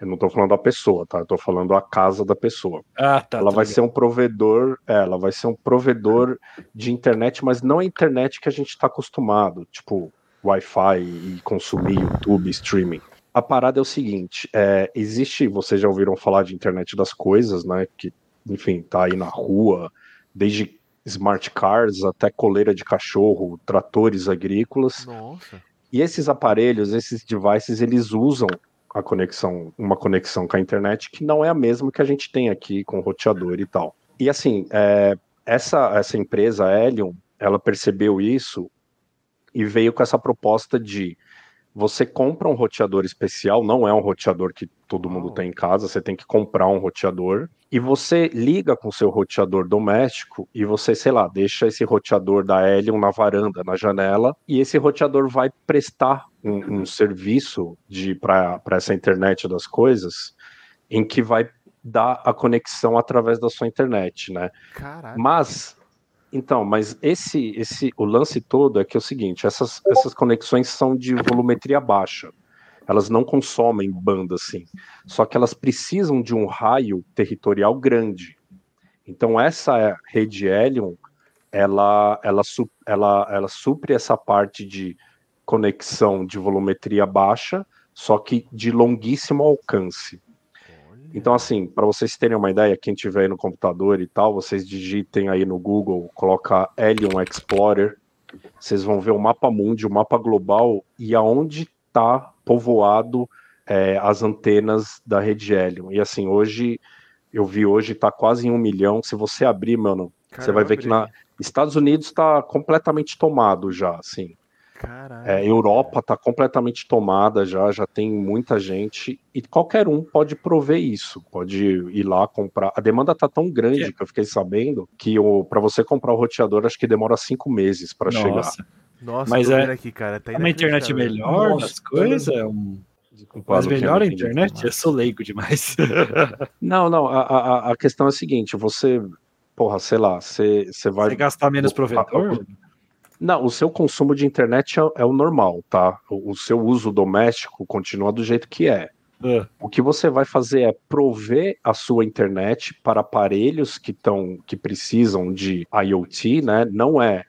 eu não estou falando a pessoa, tá? Eu tô falando a casa da pessoa. Ah, tá. ela tá vai ligado. ser um provedor, é, ela vai ser um provedor de internet, mas não a internet que a gente está acostumado, tipo Wi-Fi e consumir YouTube, streaming. A parada é o seguinte: é, existe, vocês já ouviram falar de internet das coisas, né? Que, enfim, tá aí na rua, desde smart cars até coleira de cachorro, tratores agrícolas. Nossa. E esses aparelhos, esses devices, eles usam a conexão, uma conexão com a internet que não é a mesma que a gente tem aqui com roteador e tal. E assim, é, essa, essa empresa, a Helium, ela percebeu isso e veio com essa proposta de você compra um roteador especial, não é um roteador que todo mundo Oh. tem em casa, você tem que comprar um roteador e você liga com seu roteador doméstico e você, sei lá, deixa esse roteador da Helium na varanda, na janela, e esse roteador vai prestar um, um serviço de para essa internet das coisas em que vai dar a conexão através da sua internet, né? Caralho. Mas então, mas esse esse o lance todo é que é o seguinte, essas essas conexões são de volumetria baixa. Elas não consomem banda assim. Só que elas precisam de um raio territorial grande. Então essa rede Helium, ela ela ela ela supre essa parte de conexão de volumetria baixa, só que de longuíssimo alcance. Então, assim, para vocês terem uma ideia, quem tiver aí no computador e tal, vocês digitem aí no Google, coloca Helium Explorer, vocês vão ver o mapa mundi, o mapa global e aonde está povoado é, as antenas da rede Helium. E assim, hoje, eu vi hoje, está quase em um milhão. Se você abrir, mano, você vai ver que na Estados Unidos está completamente tomado já, assim. Caralho. É, Europa está completamente tomada já, já tem muita gente e qualquer um pode prover isso, pode ir lá comprar. A demanda tá tão grande que eu fiquei sabendo que para você comprar o roteador acho que demora cinco meses para chegar. Nossa, Nossa, Mas é- aqui, cara. Tá é uma internet melhor Nossa, nas coisas? É um... Mas melhor a internet? Eu sou leigo demais. [LAUGHS] Não, não, a, a, a questão é a seguinte, você, porra, sei lá, você, você vai... Você gastar menos provedor? Não, o seu consumo de internet é, é o normal, tá? O, o seu uso doméstico continua do jeito que é. Ah, O que você vai fazer é prover a sua internet para aparelhos que estão que precisam de IoT, né? Não é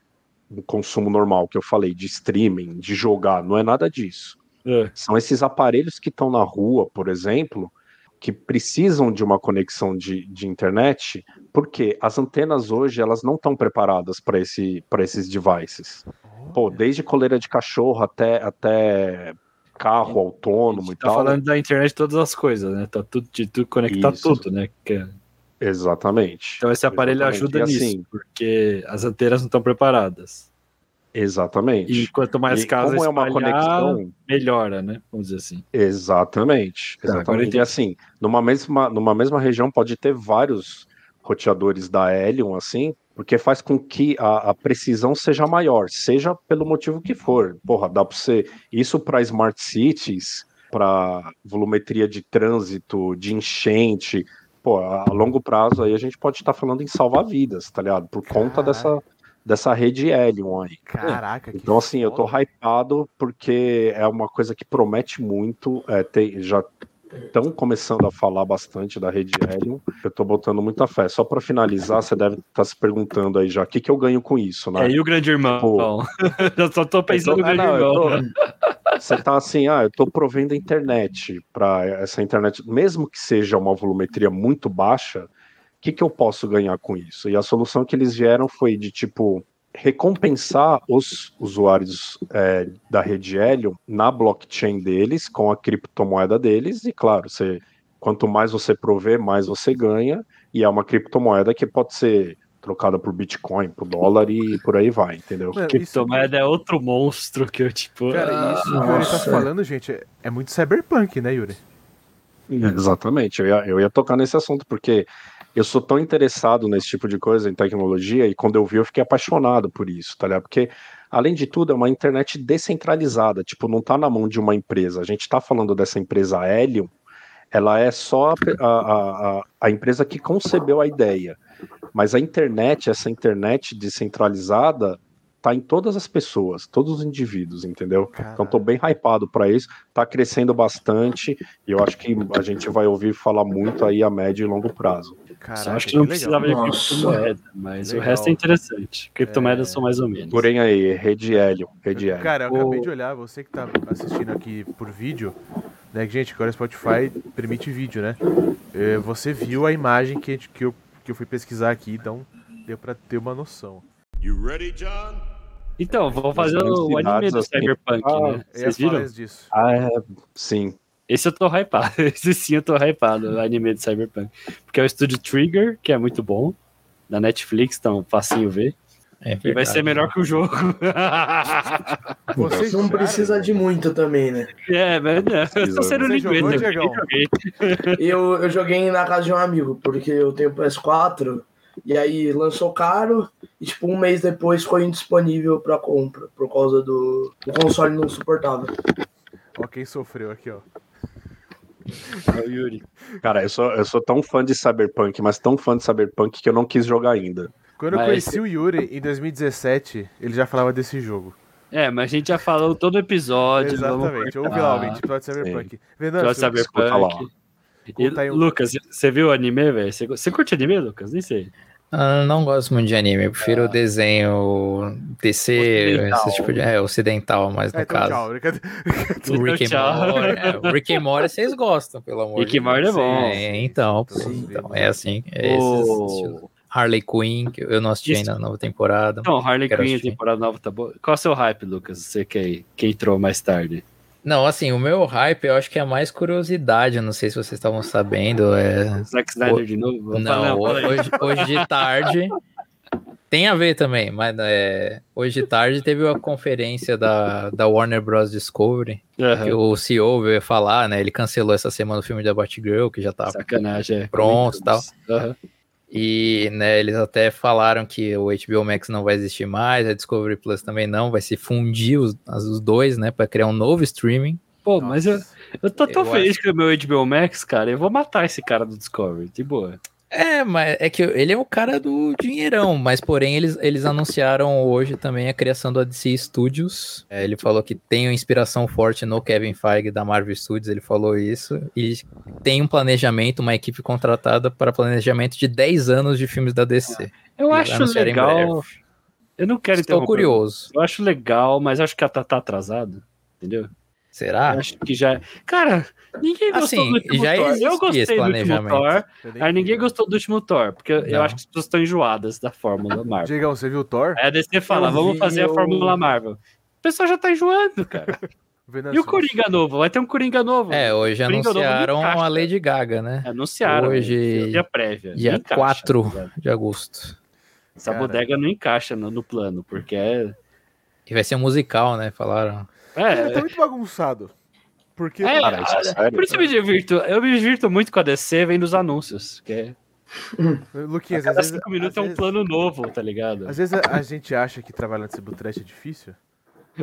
um consumo normal que eu falei de streaming, de jogar, não é nada disso. ah. São esses aparelhos que estão na rua, por exemplo, que precisam de uma conexão de, de internet, porque as antenas hoje elas não estão preparadas para esse, esses devices. Pô, desde coleira de cachorro até, até carro autônomo e tá tal. falando da internet de todas as coisas, né? Tá tudo, de tudo conectar Isso. tudo, né? Que- Exatamente. Então esse aparelho Exatamente. ajuda E nisso, assim- porque as antenas não estão preparadas. Exatamente. E quanto mais E casa como é uma conexão. melhora, né? Vamos dizer assim. Exatamente. Tá, agora Exatamente. E assim, numa mesma, numa mesma região pode ter vários roteadores da Helium, assim, porque faz com que a, a precisão seja maior, seja pelo motivo que for. Porra, dá para você. Isso para smart cities, para volumetria de trânsito, de enchente. Pô, a longo prazo aí a gente pode estar falando em salvar vidas, tá ligado? Por conta dessa, dessa rede Helium aí. Caraca, que Então, assim, eu tô foda. hypado porque é uma coisa que promete muito. É, tem, já estão começando a falar bastante da rede Helium. Eu tô botando muita fé. Só para finalizar, você deve estar se perguntando aí já: o que, que eu ganho com isso, né? É, e o grande irmão? Pô. [LAUGHS] eu só tô pensando no grande ah, não, irmão. Você tá assim, ah, eu tô provendo a internet para essa internet, mesmo que seja uma volumetria muito baixa, que, que eu posso ganhar com isso? E a solução que eles vieram foi de tipo recompensar os usuários é, da rede Helium na blockchain deles, com a criptomoeda deles, e claro, você, quanto mais você prover, mais você ganha, e é uma criptomoeda que pode ser trocada por Bitcoin, por dólar e por aí vai, entendeu? Mano, isso, Criptomoeda é outro monstro que eu, tipo. cara, isso que o Yuri tá falando, gente, é, é muito cyberpunk, né, Yuri? Exatamente, eu ia, eu ia tocar nesse assunto, porque eu sou tão interessado nesse tipo de coisa, em tecnologia, e quando eu vi, eu fiquei apaixonado por isso, tá ligado? Porque, além de tudo, é uma internet descentralizada, tipo, não tá na mão de uma empresa. A gente tá falando dessa empresa Helium, ela é só a, a, a, a empresa que concebeu a ideia. Mas a internet, essa internet descentralizada, tá em todas as pessoas, todos os indivíduos, entendeu? Então tô bem hypado pra isso, tá crescendo bastante e eu acho que a gente vai ouvir falar muito aí a médio e longo prazo. Só Caraca, acho que não legal. precisava de Nossa. criptomoeda, mas Legal. o resto é interessante. Criptomoedas É. são mais ou menos. Porém aí, Rede Hélio, Rede Hélio. Cara, eu O- acabei de olhar, você que tá assistindo aqui por vídeo, né? que, Gente, agora o Spotify permite vídeo, né? É, Você viu a imagem que, que, eu, que eu fui pesquisar aqui, então deu pra ter uma noção. You ready, John? Então, vou fazer o anime do assim, Cyberpunk, ah, né? Eu ia Vocês viram? disso. Ah, é, sim. Esse eu tô hypado. [LAUGHS] Esse sim eu tô hypado, o anime do Cyberpunk. Porque é o estúdio Trigger, que é muito bom. Da Netflix, então facinho ver. É E vai verdade. ser melhor que o jogo. [LAUGHS] Vocês Não precisa de muito também, né? é, mas não, eu tô sendo lingueta. eu. Eu, joguei na casa de um amigo, porque eu tenho PS4, e aí lançou caro, e tipo, um mês depois ficou indisponível pra compra, por causa do o console não suportava. Ó, quem sofreu aqui, ó. É o Yuri. Cara, eu sou, eu sou tão fã de Cyberpunk, mas tão fã de Cyberpunk que eu não quis jogar ainda. Quando eu Mas- conheci o Yuri em 2017, ele já falava desse jogo. É, mas a gente já falou todo episódio. Exatamente. Ouve lá, ouvinte, episódio de Cyberpunk. Episódio Venâncio, de escuta lá. Cyberpunk. E, Conta aí um- Lucas, você viu o anime, velho? Você, você curte anime, Lucas? Nem sei. Ah, não gosto muito de anime, eu prefiro o desenho DC, Ocidental. esse tipo de. É, ocidental, mas no É, então caso. tchau. brincadeira. O Rick and. Morty. É, Rick and Morty vocês gostam, pelo amor Rick de and Morty é bom. É, então, pô, então, é assim. É esses estilos. O... Harley Quinn, que eu não assisti Isso. ainda na nova temporada. Então, Harley Quinn, temporada nova tá boa. Qual é o seu hype, Lucas? Você que, que entrou mais tarde. Não, assim, o meu hype eu acho que é mais curiosidade. eu Não sei se vocês estavam sabendo. É... Zack Snyder de novo? Não, aí. hoje, hoje de tarde. Tem a ver também, mas é, hoje de tarde teve a conferência da, da Warner Bros. Discovery, Aham. que o CEO veio falar, né? Ele cancelou essa semana o filme da Batgirl, que já tá Sacanagem, é. Pronto, tal. Aham. E né, eles até falaram que o HBO Max não vai existir mais, a Discovery Plus também não, vai se fundir os, os dois, né, para criar um novo streaming. Pô, mas eu, eu tô tão Eu feliz com o meu HBO Max, cara. Eu vou matar esse cara do Discovery, de boa. É, mas é que ele é o cara do dinheirão, mas porém eles, eles anunciaram hoje também a criação do DC Studios. É, ele falou que tem uma inspiração forte no Kevin Feige da Marvel Studios, ele falou isso, e tem um planejamento, uma equipe contratada para planejamento de 10 anos de filmes da DC. Eu Eles acho legal. Eu não quero Estou curioso. Eu acho legal, mas acho que ela tá, tá atrasado. Entendeu? Será? Eu acho que já. Cara, ninguém gostou Assim, do último já Thor. Eu gostei esse do último. Thor. Eu Aí ninguém gostou do último Thor, porque eu Não. acho que as pessoas estão enjoadas da Fórmula [LAUGHS] Marvel. Diegão, você viu o Thor? Aí a DC fala, Eu vamos fazer a eu- Fórmula Marvel. O pessoal já tá enjoando, cara. [LAUGHS] E o Coringa novo? Vai ter um Coringa novo. É, hoje Coringa anunciaram a Lady Gaga, né? Anunciaram. Hoje, Dia prévia. Dia encaixa, 4 tá ligado? de agosto. Essa Cara. bodega não encaixa no, no plano, porque é. E vai ser um musical, né? Falaram. Ele tá É, muito bagunçado. Porque, É, Cara, isso é sério? por isso eu me divirto. Eu me divirto muito com a DC vendo os anúncios. Que é, [LAUGHS] Luquinhas, cada às vezes, cinco minutos às é um vezes- plano novo, tá ligado? Às vezes a, a gente acha que trabalhar nesse Butrash é difícil.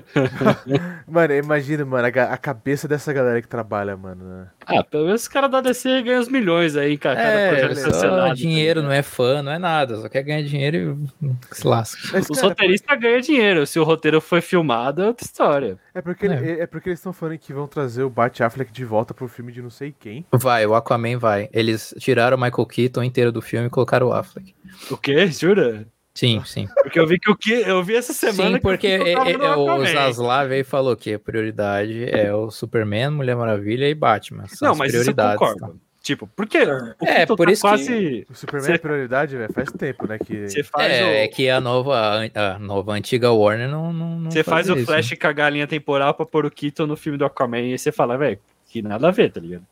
[LAUGHS] mano, imagina, mano, a, cabeça dessa galera que trabalha, mano. né? Ah, pelo menos os caras da DC ganham os milhões aí, cara. cada É, projeto só sancionado, dinheiro, tá não é fã, não é nada. Só quer ganhar dinheiro e se lasca. Mas, Os roteiristas ganham dinheiro. Se o roteiro foi filmado, é outra história. é porque, É. ele- é porque eles estão falando que vão trazer o Bat Affleck de volta pro filme de não sei quem. Vai, o Aquaman vai. Eles tiraram o Michael Keaton inteiro do filme e colocaram o Affleck. O quê? Jura? Sim, sim. Porque eu vi que o que eu vi essa semana Sim, que porque é- é- o. Zaslav aí falou que a prioridade é o Superman, Mulher Maravilha e Batman. São Não, as mas isso eu prioridades. tá? concordo. Tipo, porque o É, Keaton por tá isso que- quase. O Superman Cê- é prioridade, velho. Faz tempo, né? Que... Você faz É, o. é que a nova, a nova antiga Warner não. não, Você faz fazia o isso, Flash cagar a linha temporal pra pôr o Keaton no filme do Aquaman e você fala, velho, que nada a ver, tá ligado? né?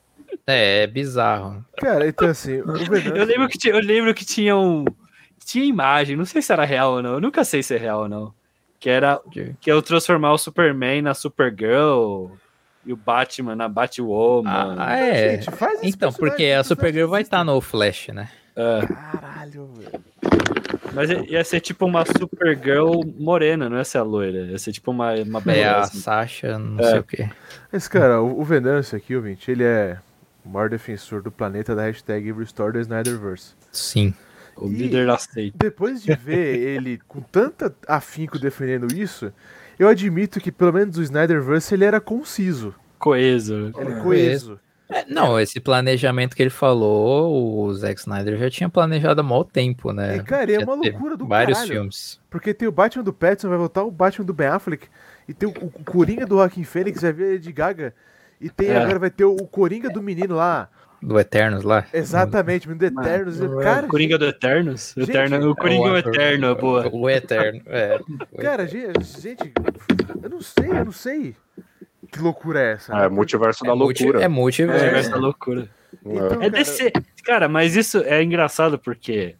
É, é bizarro. Cara, então assim. [LAUGHS] Eu lembro que eu lembro que tinha um. Tinha imagem, não sei se era real ou não. Eu nunca sei se é real ou não. Que era que eu transformar o Superman na Supergirl e o Batman na Batwoman. Ah, é. Gente, Então, porque a Supergirl vai estar personagem no Flash, né? É, Caralho, velho. mas ia ser tipo uma Supergirl morena, não ia ser a loira. Ia ser tipo uma, uma É a beleza. Sasha, não É. sei o quê. Esse cara, o, o Venâncio aqui, ouvinte, ele é o maior defensor do planeta da hashtag Restore the Snyderverse. Sim. O E- líder aceita. Depois de ver ele com tanta afinco defendendo isso, eu admito que pelo menos o Snyderverse ele era conciso, Coeso. era É. coeso. É, não, esse planejamento que ele falou, o Zack Snyder já tinha planejado há mau tempo, né? É, cara, é Já uma loucura do Vários caralho. filmes. Porque tem o Batman do Pattinson, vai voltar o Batman do Ben Affleck, e tem o, o Coringa do Joaquin Phoenix, vai ver de Gaga, e tem É. agora vai ter o Coringa do menino lá. Do Eternos lá. Exatamente, do Eternos. Mano, cara, Coringa do Eternos? Gente, Eterno, o Coringa é o Eterno, é boa. O Eterno, é. O cara, gente, gente, eu não sei, eu não sei. Que loucura é essa? É, multiverso é da multi- loucura. É multiverso. É, essa loucura. Então, É cara, DC. Cara, mas isso é engraçado porque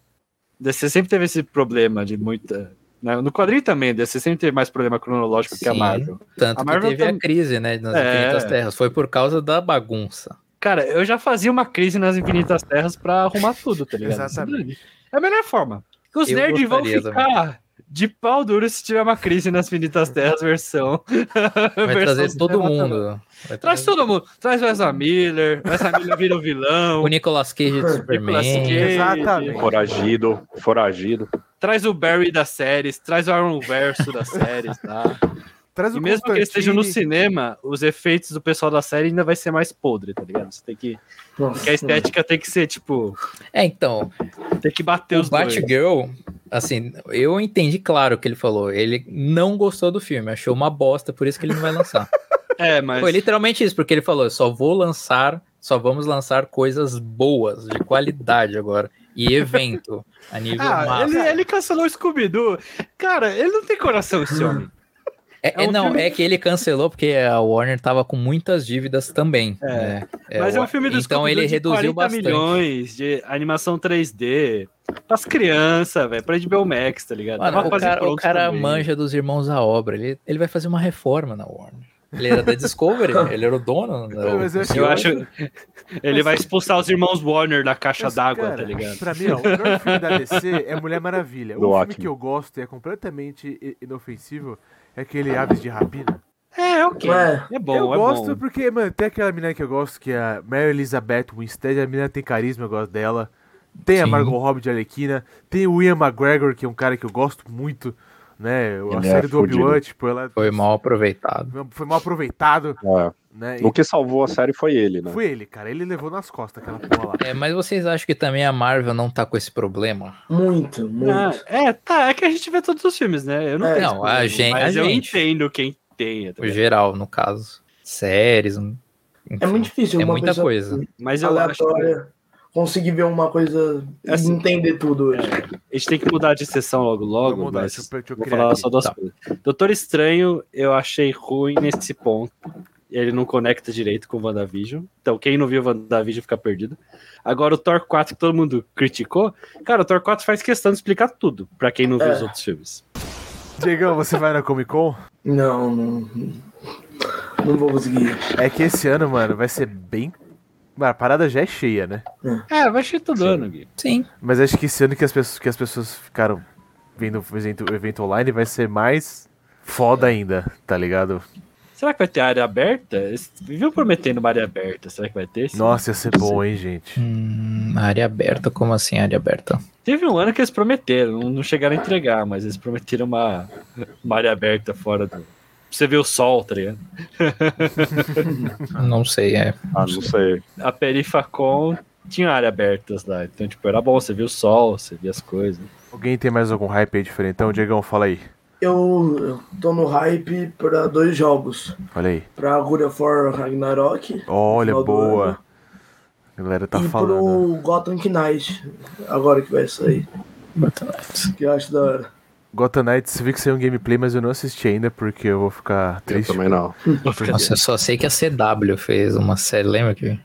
DC sempre teve esse problema de muita. né, No quadrinho também, DC sempre teve mais problema cronológico que a Sim. Marvel. Tanto A que Marvel teve tam- a crise, né, nas É. Infinitas Terras. Foi por causa da bagunça. Cara, eu já fazia uma crise nas Infinitas Terras pra arrumar tudo, tá ligado? Exatamente. É a melhor forma. Os Eu nerds vão ficar de pau duro se tiver uma crise nas Infinitas Terras versão. [LAUGHS] Vai versão trazer todo mundo. Vai Traz trazer- todo mundo. Traz o Ezra Miller. O Ezra Miller vira o vilão. O Nicolas Cage de [LAUGHS] Nicolas Superman. Cage. Exatamente. Foragido, foragido. Traz o Barry das séries. Traz o Aaron Verso das séries, tá? Traz o E mesmo que eles estejam no cinema, os efeitos do pessoal da série ainda vai ser mais podre, tá ligado? Você tem que. Nossa, Que a estética tem que ser, tipo. É, então, Tem que bater o os dois. Batgirl, assim, eu entendi claro o que ele falou. Ele não gostou do filme, achou uma bosta, por isso que ele não vai lançar. [LAUGHS] É, mas. Foi literalmente isso, porque ele falou: eu só vou lançar, só vamos lançar coisas boas, de qualidade agora. E evento, a nível Ah, massa. ele, ele cancelou o Scooby-Doo. Cara, ele não tem coração, esse homem. É, é é, um não, filme- é que ele cancelou porque a Warner tava com muitas dívidas também. É. né? Mas é um o- filme do Então ele de reduziu 40 bastante. milhões de animação 3D. Pras crianças, velho. Pra HBO Max, tá ligado? Mano, o cara, o cara também. manja dos irmãos à obra. Ele, ele vai fazer uma reforma na Warner. Ele era da Discovery, [LAUGHS] ele era o dono. da- É, mas eu Eu acho. Ele vai expulsar os irmãos Warner da caixa d'água, tá ligado? Pra mim, ó, o melhor filme da DC é Mulher Maravilha. Do Um filme que eu gosto e é completamente inofensivo é aquele Aves de Rapina. É, ok. É. É bom, eu é gosto bom. porque, mano, tem aquela menina que eu gosto, que é a Mary Elizabeth Winstead, a menina tem carisma, eu gosto dela. Tem a Sim. Margot Robbie de Arlequina, tem o Ian McGregor, que é um cara que eu gosto muito, né? A Ele é série do Obi-Wan, tipo, ela Foi mal aproveitado. foi mal aproveitado, É. né? O que salvou a série foi ele, né? Foi ele, cara, ele levou nas costas aquela porra lá. É, mas vocês acham que também a Marvel não tá com esse problema? Muito, muito. Ah, é, tá. É que a gente vê todos os filmes, né? Eu não É, tenho não, problema, a gente- Mas a eu gente. entendo quem tem. tá O geral, no caso. Séries. um- É enfim. muito difícil. É uma muita coisa. Mas eu acho que aleatória. Conseguir ver uma coisa e Assim, entender tudo hoje. a gente tem que mudar de sessão logo logo, Vamos mudar, mas deixa eu- deixa eu vou falar aqui. só duas Tá. coisas. Doutor Estranho, eu achei ruim nesse ponto. Ele não conecta direito com o WandaVision. Então, quem não viu o WandaVision fica perdido. Agora, o Thor 4, que todo mundo criticou. Cara, o Thor 4 faz questão de explicar tudo pra quem não viu É. os outros filmes. Diegão, você vai na Comic Con? Não, não. Não vou conseguir. É que esse ano, mano, vai ser bem. Mano, a parada já é cheia, né? É, vai ser todo ano, Gui. Sim. Mas acho que esse ano que as pessoas, que as pessoas ficaram vendo o evento, o evento online vai ser mais foda ainda, tá ligado? Será que vai ter área aberta? Viviam prometendo uma área aberta. Será que vai ter? sim? Nossa, ia ser bom, hein, gente? Hum, área aberta, como assim área aberta? Teve um ano que eles prometeram, não- não chegaram a entregar, mas eles prometeram uma, uma área aberta fora do. Pra Você vê o sol, tá ligado? Não sei, é. Ah, não sei. A Perifacon tinha área abertas lá. Então, tipo, era bom, você via o sol, você via as coisas. Alguém tem mais algum hype aí diferentão? Diegão, fala aí. Eu, eu tô no hype pra dois jogos. Olha aí. Pra God of War Ragnarok. Olha, boa. A galera tá e falando. pro Gotham Knight. Agora que vai sair. Que eu acho da hora. Gotham Knights, viu que saiu um gameplay, mas eu não assisti ainda porque eu vou ficar Eu triste. também não. Nossa, eu só sei que a CW fez uma série, lembra que?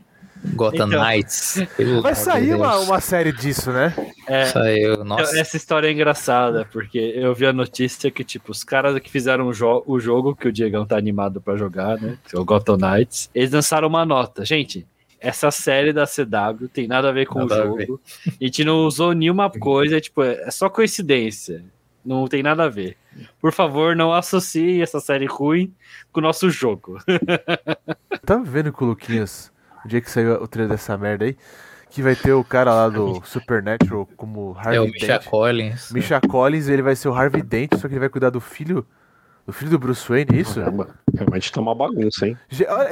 Gotham Então. Knights. Vai sair uma, uma série disso, né? É, Saiu, nossa. essa história é engraçada, porque eu vi a notícia que, tipo, os caras que fizeram o, jo- o jogo que o Diegão tá animado pra jogar, né? Que é o Gotham Knights, eles lançaram uma nota. Gente, essa série da CW tem nada a ver com Nada a o jogo. A gente não usou nenhuma [LAUGHS] coisa, tipo, é só coincidência. Não tem nada a ver. Por favor, não associe essa série ruim com o nosso jogo. Eu [LAUGHS] tava vendo com o Luquinhas, o dia que saiu o trailer dessa merda aí, Que vai ter o cara lá do Supernatural como Harvey É o Misha Dent. Collins. Misha Collins, ele vai ser o Harvey Dent, só que ele vai cuidar do filho. Do filho do Bruce Wayne, é isso? Caramba, realmente tá uma bagunça, hein?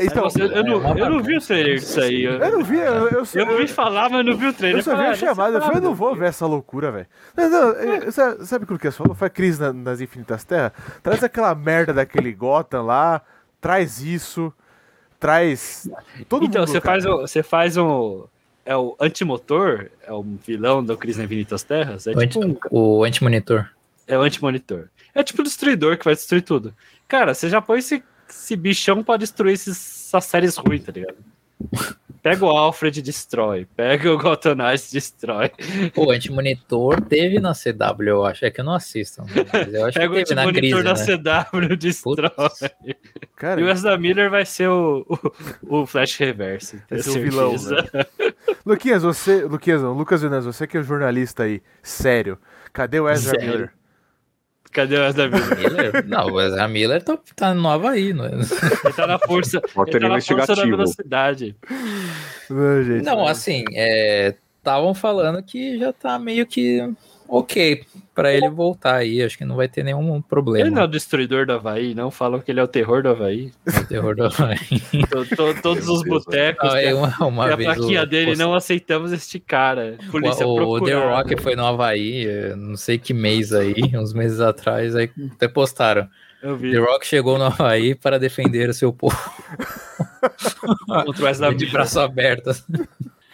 Então, eu, eu não, eu não vi o trailer disso aí. Eu, eu não vi, eu, eu, eu vi falar, mas não vi o trailer. Eu só vi a ah, chamada, eu falei, eu não vou ver essa loucura, velho. Não, não, eu- sabe, o que o Lucas falou? Foi a crise na- nas Infinitas Terras? Traz aquela merda daquele Gotham lá, traz isso, traz todo Então, mundo, você cara. faz, o, você faz um. É o antimotor, é o vilão do Cris na Infinitas Terras. É O tipo um, anti- O anti-monitor. é o antimonitor. É tipo o destruidor que vai destruir tudo. Cara, você já põe esse, esse bichão pra destruir esses, essas séries ruins, tá ligado? Pega o Alfred e destrói. Pega o Gotham Knights e destrói. O anti-monitor teve na CW, eu acho. É que eu não assisto. Mas eu acho Pega o que teve na antimonitor crise, da né? CW e [LAUGHS] destrói. Cara, E o Ezra Miller vai ser o, o, o Flash Reverse. Vai ser o vilão, certeza. Luquinhas, você. Luquinhas, não, Lucas Venâncio, você que é jornalista aí, sério. Cadê o Ezra Sério? Miller? Cadê o Ezra Miller? [LAUGHS] Miller? Não, o Ezra Miller tá, tá no Havaí, não é? Ele tá na força, [LAUGHS] ele tá na força da velocidade. Não, gente. Não, assim, estavam falando que já tá meio que ok pra ele voltar aí. Acho que não vai ter nenhum Ele problema. não é o destruidor do Havaí, não. Falam que ele é o terror do Havaí. no terror do Havaí. [LAUGHS] To- to- todos os botecos. Não, é uma, uma a plaquinha o- dele, o- não aceitamos este cara. Polícia o, o The. Rock foi no Havaí, eh, não sei que mês aí, [LAUGHS] uns meses atrás, aí até postaram. Eu vi. The Rock chegou no Havaí para defender o seu povo [LAUGHS] Contra o de Miller. braço aberto.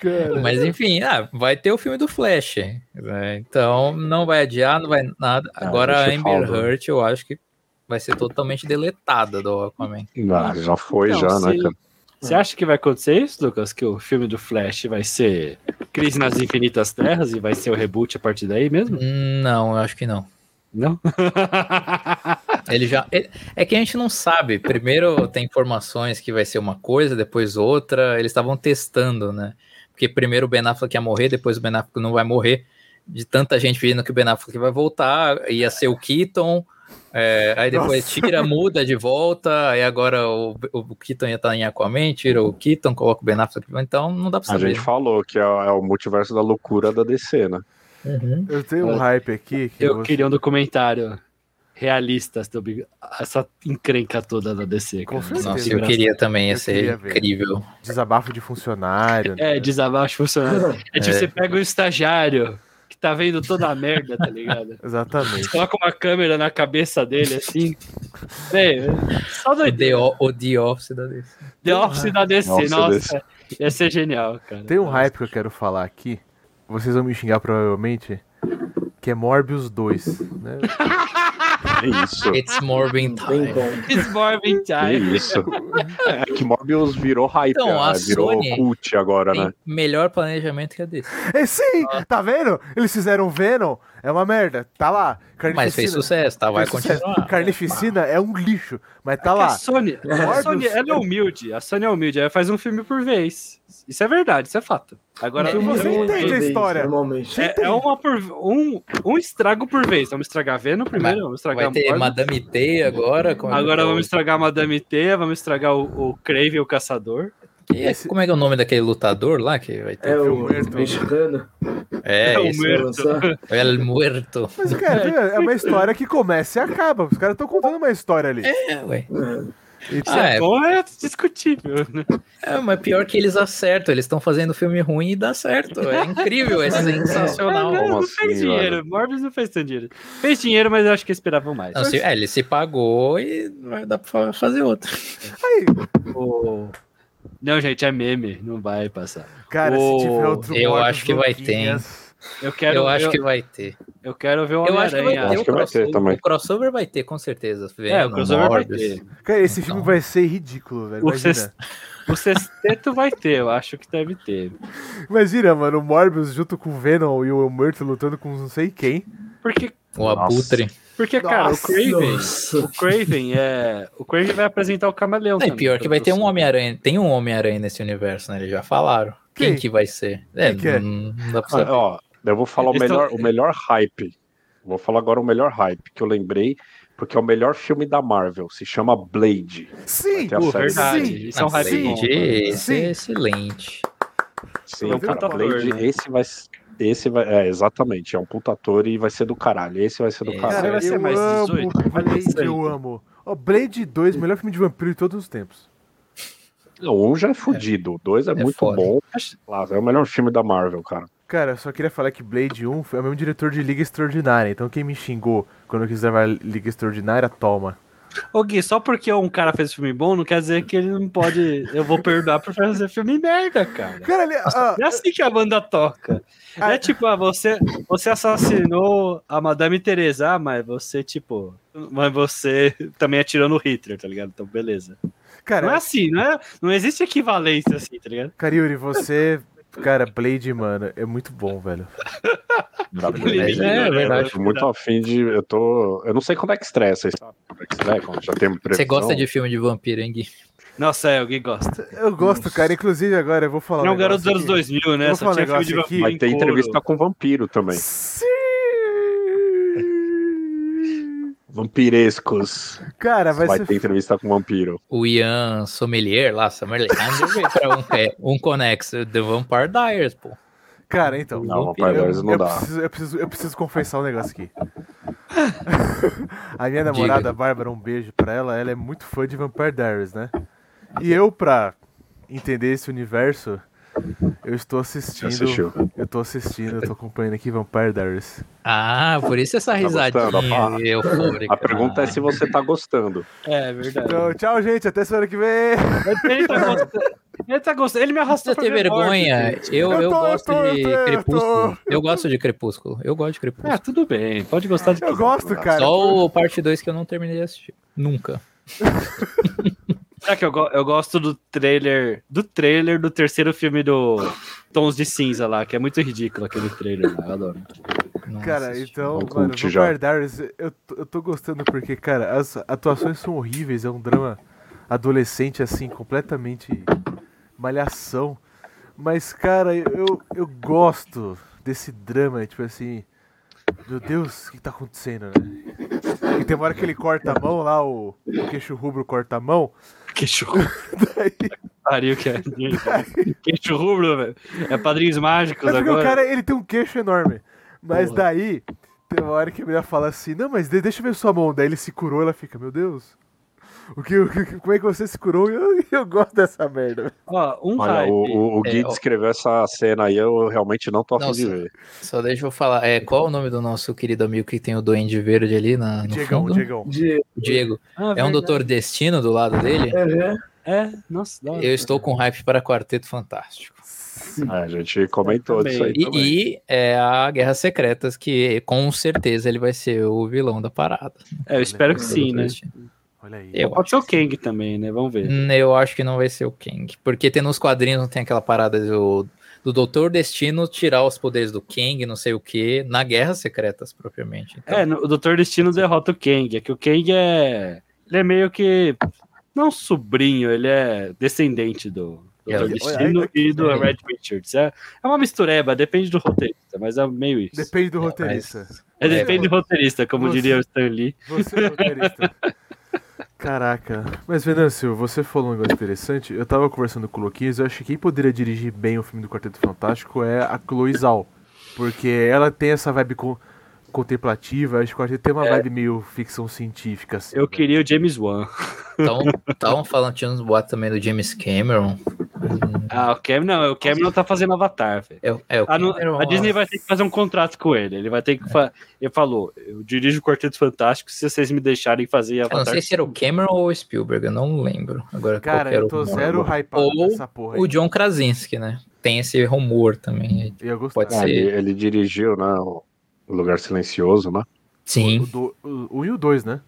Cara, Mas enfim, ah, vai ter o filme do Flash. né? Então não vai adiar, não vai nada. Agora a Amber. Heard eu acho que vai ser totalmente deletada do Aquaman. Ah, já foi, Então, já, né, cara? Você acha que vai acontecer isso, Lucas? Que o filme do Flash vai ser Crise nas Infinitas Terras e vai ser o reboot a partir daí mesmo? Não, eu acho que não. Não? [LAUGHS] Ele já. ele- é que a gente não sabe. Primeiro tem informações que vai ser uma coisa, depois outra. Eles estavam testando, né? Porque primeiro o Ben Affleck ia morrer, depois o Ben Affleck não vai morrer. De tanta gente vendo que o Ben Affleck vai voltar, ia ser o Keaton. é, aí depois Nossa. tira, muda de volta. Aí agora o, o Keaton ia estar em Aquaman, tira o Keaton, coloca o Ben Affleck. Então não dá pra A saber. gente falou que é, é o multiverso da loucura da DC, né? Uhum. eu tenho um hype aqui. Que Eu vou- queria um documentário realista sobre essa encrenca toda da DC. Com certeza. Nossa, eu queria também, ia ser ver. incrível. Desabafo de funcionário. né? É, desabaixo funcionário. É tipo, É. você pega um estagiário que tá vendo toda a merda, tá ligado? [LAUGHS] Exatamente. Coloca uma câmera na cabeça dele, assim. Véi, só O doideira. The, O- The Office da DC. The Office da DC, da nossa. Ia ser genial, cara. Tem um Nossa. hype que eu quero falar aqui. Vocês vão me xingar provavelmente. Que é Morbius 2. Né? [LAUGHS] É isso. It's Morbin Time. It's Morbin É Time. isso. É que Morbius virou hype, Então, a ah, virou Sony cult agora, né? Melhor planejamento que a DC. É sim! Tá vendo? Eles fizeram Venom. É uma merda. Tá lá. Mas fez sucesso, tá? Vai sucesso. continuar. Carnificina é um lixo. Mas tá A lá. Sony, a Sony ela é humilde. A Sony é humilde. Ela faz um filme por vez. Isso é verdade, isso é fato. Agora, É, você entende a história. Normalmente. É, é uma por, um, um estrago por vez. Vamos estragar Venom primeiro, vamos estragar Vai ter Morbius. Madame Teia agora. é Agora é vamos estragar Madame Teia, vamos estragar o, o Crave o Caçador. É- Como é que é o nome daquele lutador lá que vai ter? É o Muerto. mexicano. É, É o isso. Vai lançar. El Muerto. Mas, cara, [LAUGHS] é uma história que começa e acaba. Os caras estão contando uma história ali. É, ué. É. Se Ah, é é. bom, é discutível. Né? É, mas pior que eles acertam. Eles estão fazendo filme ruim e dá certo. É incrível, é [LAUGHS] sensacional. Não, Como não assim, fez dinheiro. Morbius não fez tanto dinheiro. Fez dinheiro, mas eu acho que esperavam mais. Não, se- é, ele se pagou e vai dar pra fazer outro. aí, O- Não, gente, é meme. Não vai passar. cara, O- se tiver outro Eu acho que vai ter, Eu quero, eu acho eu, que vai ter. eu quero ver o Eu acho que vai Homem-Aranha. ter Acho o que vai ter crossover. também. O crossover vai ter, com certeza. É, o Venom, crossover vai Morbius. ter. Cara, esse filme Então. vai ser ridículo, velho. O, o sexteto vai ter, eu acho que deve ter. Imagina, mano, o Morbius junto com o Venom e o Murto lutando com não sei quem. Porque, O Abutre. Porque cara, Nossa, o Craven. O Craven é. O Craven vai apresentar o camaleão. Não, também, pior que vai ter um. Homem-Aranha. Tem um Homem-Aranha nesse universo, né? Eles já falaram. Quem, Quem? que vai ser? É, que é? não, não dá pra Ah, saber. ó, eu vou falar o melhor, tão- o melhor hype. Vou falar agora o melhor hype que eu lembrei, porque é o melhor filme da Marvel. Se chama Blade. Sim! Pô, série. verdade. Sim. É um hype bom. Blade, esse Sim. é excelente. Sim, É cara, Blade, né? esse vai. Esse vai. É, exatamente, é um puta ator e vai ser do caralho. Esse vai ser do Esse caralho. vai ser eu mais amo 18, vai ter Blade, eu amo. Ó, Blade 2, melhor filme de vampiro de todos os tempos. O um já é fudido, o dois é, É muito foda. bom. É o melhor filme da Marvel, cara. Cara, eu só queria falar que Blade 1 foi o mesmo diretor de Liga Extraordinária. Então quem me xingou quando eu quis gravar Liga Extraordinária, toma. Ô Gui, só porque um cara fez filme bom, não quer dizer que ele não pode. Eu vou perdoar por fazer filme merda, cara. Cara, ele, ah, É assim que a banda toca. Não é tipo, ah, você, você assassinou a Madame Teresa, ah, mas você, tipo. Mas você também atirou no Hitler, tá ligado? Então, beleza. cara, Não é assim, não, é, não existe equivalência assim, tá ligado? Cariuri, você. Cara, Blade, mano, é muito bom, velho. [LAUGHS] Blade, é, né? verdade. Eu tô muito afim de. Eu tô. Eu não sei quando é que estreia, vocês sabem quando é que estreia, quando já tem previsão. Você gosta de filme de vampiro, hein, Gui? Nossa, é, alguém gosta. Eu gosto, cara. Inclusive, agora eu vou falar. Não é um garoto dos anos negócio aqui. 2000, né? Vou Só falar tinha filme de vampiro Vai ter couro. entrevista com vampiro também. Sim! Vampirescos. Cara, vai, Vai, ser. ter entrevista com vampiro. O Ian Sommelier lá, Sommelier, pra um, é, um conexo, The Vampire Diaries, pô. Cara, então. Não, vampiro. Vampire Diaries não eu dá. preciso, eu, preciso, eu preciso confessar um negócio aqui. [LAUGHS] a minha namorada, Diga. a Bárbara, um beijo pra ela. Ela é muito fã de Vampire Diaries, né? E eu, pra entender esse universo, eu estou assistindo. assistiu? Eu tô assistindo, eu tô acompanhando aqui Vampire Diaries. Ah, por isso essa risadinha gostando, aí, eufórica. A pergunta é se você tá gostando. É verdade. Então, tchau, gente. Até semana que vem. Ele tá gostando. Ele, tá gostando. ele me arrastou Você tem vergonha? Eu, Eu eu tô, eu gosto tô, eu de tô, eu Crepúsculo. tô. Eu gosto de Crepúsculo. Eu gosto de Ah, Crepúsculo. tudo bem. Pode gostar de Eu gosto, cara. Só o parte 2 que eu não terminei de assistir. Nunca. [LAUGHS] Será que eu, go- eu gosto do trailer do trailer do terceiro filme do Tons de Cinza lá, que é muito ridículo aquele trailer lá, eu adoro. Não Cara, então, mano, já. Vampire Diaries, eu, tô- eu tô gostando porque, cara, as atuações são horríveis, é um drama adolescente, assim, completamente malhação. Mas, cara, eu, eu gosto desse drama, tipo assim, meu Deus, o que tá acontecendo, né? E tem uma hora que ele corta a mão lá, o, o queixo rubro corta a mão, Que churro. [LAUGHS] Pariu que é. Que churro, velho. É padrinhos mágicos É porque o agora. cara, ele tem um queixo enorme. Mas Porra. daí, tem uma hora que a mulher fala assim, não, mas de- deixa eu ver sua mão. Daí ele se curou, ela fica, meu Deus. O que, o que- como é que você se curou? Eu, eu gosto dessa merda. Ó, um Olha, hype. o, o, Gui É, ó. descreveu essa cena aí, eu realmente não tô a fim de Nossa. ver. Só deixa eu falar. É, qual é o nome do nosso querido amigo que tem o Duende Verde ali na, no Diegão, fundo? Diegão. De, Diego. Ah, É um. Doutor Destino do lado dele? É, nossa, da hora. Eu estou com hype para Quarteto Fantástico. É, [LAUGHS] a gente comentou Também. disso aí E, também. e é a Guerras Secretas, que com certeza ele vai ser o vilão da parada. É, eu espero que sim, né? Olha aí. Eu Pode ser o Kang também, né? Vamos ver. Hum, Eu acho que não vai ser o Kang. Porque tem nos quadrinhos, não tem aquela parada do, do Doutor Destino tirar os poderes do Kang, não sei o que, na Guerras Secretas, propriamente. Então, É, no- o Doutor Destino derrota o Kang. É que o Kang é. Ele é meio que. Não sobrinho, ele é descendente do É, Doutor olha, Destino olha e do. Red Richards. É, é uma mistureba, depende do roteirista, mas é meio isso. Depende do roteirista. É, depende do roteirista, como Você- diria o Stan Lee. Você é roteirista. [LAUGHS] Caraca. Mas, Venâncio, você falou um negócio interessante. Eu tava conversando com o Luquinhas, eu acho que quem poderia dirigir bem o filme do Quarteto Fantástico é a Chloe Zhao. Porque ela tem essa vibe con- contemplativa, acho que o Quarteto tem uma vibe meio ficção científica, assim. Eu né? queria o James Wan. Estavam falando, tinha uns boatos também do James Cameron. Ah, o Cameron não, o Cameron tá fazendo Avatar, velho. É, é, A, Cameron, a Disney vai ter que fazer um contrato com ele. Ele vai ter que. Fa... Ele falou: eu dirijo o Quarteto Fantástico se vocês me deixarem fazer Eu Avatar. não sei se era o Cameron ou o Spielberg, eu não lembro. Agora, Cara, eu tô zero hypado Ou nessa porra aí. O John Krasinski, né? Tem esse rumor também. Eu. Pode Ah, ser. ele, ele dirigiu, né? O Lugar Silencioso, né? O, Sim, do- o, o e o 2, né?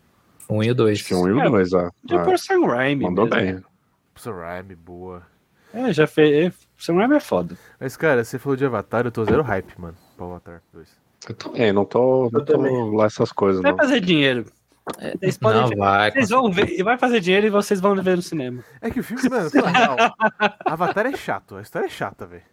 um e o dois. Acho que um e É, o dois, ah. Já Ah, por Sam Raimi. Mandou mesmo. bem. Sam Raimi, boa. É, já fez. é, Sam Raimi é foda. Mas, cara, você falou de Avatar, eu tô zero hype, mano, pro Avatar 2. Eu também, não tô, não tô também. lá essas coisas, Vai não. fazer dinheiro. Vocês podem Não, ver. vai. Vocês vão ver, e vai fazer dinheiro e vocês vão ver no cinema. É que o filme, mano, na real, [LAUGHS] Avatar é chato, a história é chata, velho.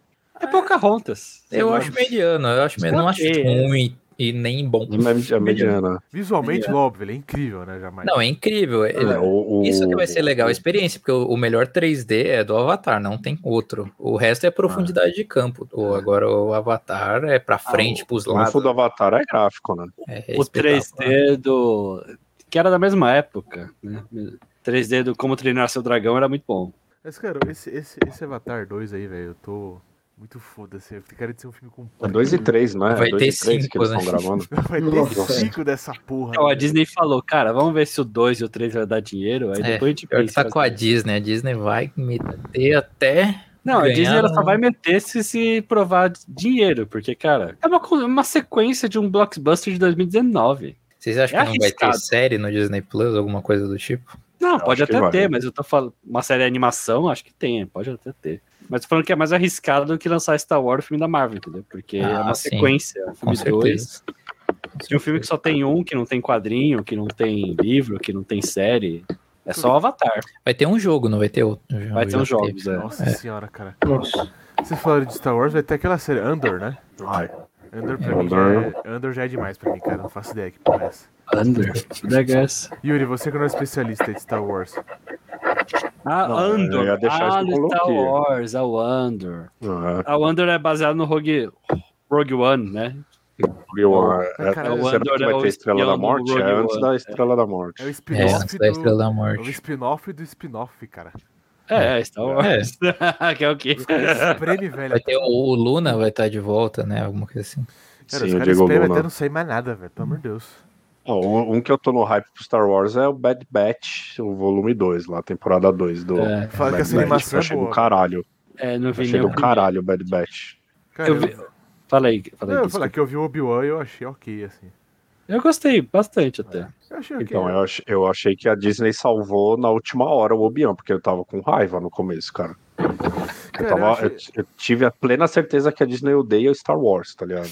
É Pocahontas. Eu acho mediano, eu acho, não acho ruim, e nem bom. É mediana. Visualmente, óbvio, ele é incrível, né? Jamais. Não, é incrível. Ele- É, o- o- Isso que vai ser legal a experiência, porque o o melhor 3D é do Avatar, não tem outro. O resto é profundidade de campo. O, agora o Avatar é pra frente, pros O lados. trunfo do Avatar é gráfico, né? É o espetacular. 3D do. Que era da mesma época, né? 3D do Como Treinar Seu Dragão era muito bom. Mas, cara, esse, esse, esse Avatar 2 aí, velho, eu tô muito foda-se. Eu quero de ser um filme com. É 2 e 3, não é? Vai dois ter e três que cinco, eles né? estão gravando. [LAUGHS] Vai ter Nossa. cinco dessa porra. Então, a velho. Disney falou, cara, vamos ver se o 2 e o 3 vai dar dinheiro. Aí É, depois a gente pensa. tá com a Disney. A Disney vai meter até. Não, a ganhar Disney ela só vai meter se se provar dinheiro, porque, cara, é uma, uma sequência de um blockbuster de 2019. Vocês acham É que não vai ter arriscado. série no Disney Plus, alguma coisa do tipo? Não, Eu pode até vai. ter, mas eu tô falando. Uma série de animação, acho que tem, pode até ter. Mas tô falando que é mais arriscado do que lançar Star Wars, o filme da Marvel, entendeu? Porque é Ah, uma sim. sequência. Com filme 2 certeza. de um filme que só tem um, que não tem quadrinho, que não tem livro, que não tem série. É só o Avatar. Vai ter um jogo, não vai ter outro. Vai ter Já uns jogos, é. Nossa senhora, cara. Nossa. Vocês falaram de Star Wars, vai ter aquela série Andor, né? Ai, Andor pra mim Andor. já é, Andor já é demais pra mim, cara. Não faço ideia que porra é essa. Under. The Guess. Yuri, você que não é especialista de Star Wars. Ah, Não, Andor. eu ia deixar ah, no Star. Wars, é o Andor. ah, A Andor é baseado no Rogue, Rogue One, né? é, Cara, é, o será que é vai o ter Estrela da Morte? Rogue É antes One. da Estrela da Morte. É o É, spin-off antes da Estrela da do... É o Morte. spin-off do spin-off, cara. É, é Star Wars. [LAUGHS] que é o quê? Os velho. Vai ter o, o Luna vai estar de volta, né? Alguma coisa assim. Cara, os Sim, o caras espremem até não sair mais nada, velho. Pelo amor de Deus. Um, um que eu tô no hype pro Star Wars é o Bad Batch, o volume 2, lá, temporada 2 do É. Fala que Bad essa Batch. animação Eu é achei boa. do caralho. É, não Eu vi achei do caralho o Bad Batch. Cara, Eu eu, vi- Fala aí, fala não, aí. eu falar que eu vi o Obi-Wan e eu achei ok, assim. Eu gostei bastante até. Eu achei ok. Então, eu, ach- eu achei que a Disney salvou na última hora o Obi-Wan, porque eu tava com raiva no começo, cara. Eu, Cara, tava, eu achei- eu, eu tive a plena certeza que a Disney odeia Star Wars, tá ligado?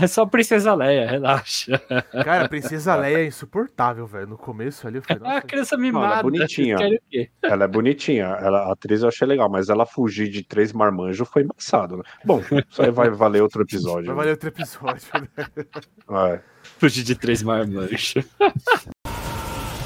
É [LAUGHS] só Princesa Leia, relaxa. Cara, a Princesa Leia é insuportável, velho. No começo ali eu falei, Ah, nossa, criança ela é mimada. bonitinha. vocês querem o quê? Ela é bonitinha, ela, a atriz eu achei legal, mas ela fugir de três marmanjos foi embaçado, né? Bom, isso aí vai valer outro episódio. vai valer outro episódio, né? É. Fugir de três marmanjos. [LAUGHS]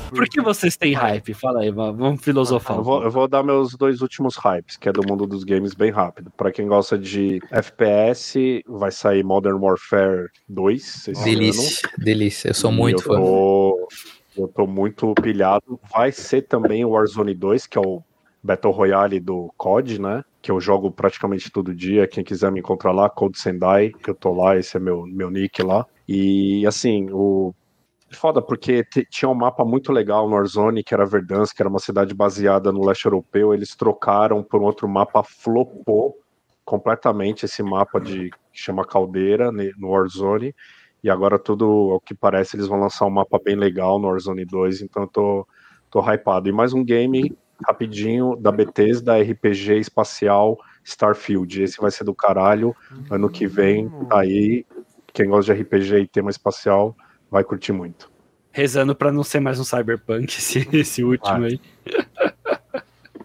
Por que vocês têm hype? Fala aí, va- vamos filosofar. Eu vou, eu vou dar meus dois últimos hypes, que é do mundo dos games bem rápido. Pra quem gosta de FPS, vai sair Modern Warfare 2 esse Delícia, delícia. Eu sou ano. muito eu fã. tô, eu tô muito pilhado. Vai ser também o Warzone 2, que é o Battle Royale do COD, né? Que eu jogo praticamente todo dia. Quem quiser me encontrar lá, Code Sendai, eu tô lá, esse é meu, meu nick lá. E assim, o. Foda, porque tinha um mapa muito legal no Warzone, que era Verdansk, que era uma cidade baseada no leste europeu. Eles trocaram por um outro mapa, flopou completamente esse mapa de que chama Caldeira no Warzone. E agora tudo, ao que parece, eles vão lançar um mapa bem legal no Warzone 2, então eu tô, tô hypado. E mais um game rapidinho da Bethesda, RPG espacial Starfield. Esse vai ser do caralho. Ano que vem, tá aí. Quem gosta de RPG e tema espacial vai curtir muito. Rezando pra não ser mais um Cyberpunk, [LAUGHS] esse, esse último Ah, aí.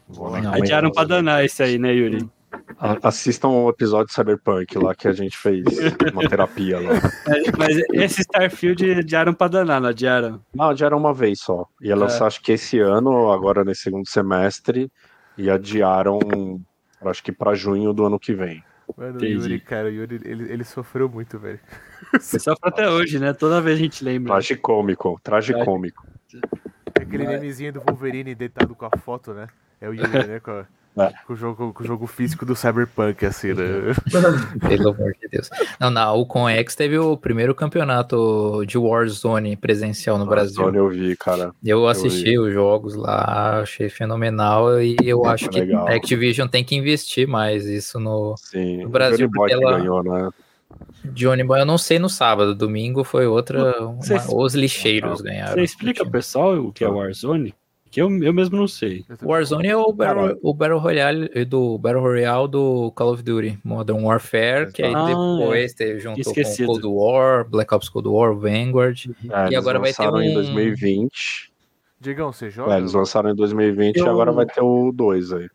Não, Adiaram pra danar esse aí, né, Yuri? Assistam o episódio de Cyberpunk lá que a gente fez uma terapia lá. [LAUGHS] Mas, mas esse Starfield adiaram pra danar, não adiaram? Não, era uma vez só. Ia lançar, acho que esse ano, agora nesse segundo semestre, e adiaram, acho que pra junho do ano que vem. Mano, o Entendi. Yuri, cara, o Yuri, ele, ele sofreu muito, velho. [LAUGHS] Só pra até hoje, né? Toda vez a gente lembra. Tragicômico, tragicômico. É Aquele memezinho do Wolverine deitado com a foto, né? É o Yuri, né? Com, a- É. com o, jogo, com o jogo físico do Cyberpunk, assim, né? [LAUGHS] Pelo amor de Deus. Não, na Alcon X teve o primeiro campeonato de Warzone presencial no Brasil. Sony eu vi, cara. Eu assisti os jogos lá, achei fenomenal e eu acho que legal. a Activision tem que investir mais isso no Sim, No Brasil, o Johnny Boy porque que ela- ganhou, né? Johnny Boy. Eu não sei no sábado, domingo foi outra. uma- os lixeiros ganharam. Você explica pro pessoal o que é Warzone? Que eu, eu mesmo não sei. Warzone é o Battle, o Battle Royale do Battle Royale do Call of Duty Modern Warfare, que aí Ah, depois teve, juntou Esquecido. com Cold War, Black Ops Cold War, Vanguard. É, eles agora vai ter lançaram em um- 2020. Diegão, você joga? É, eles lançaram em 2020 e Eu- agora vai ter o 2 aí.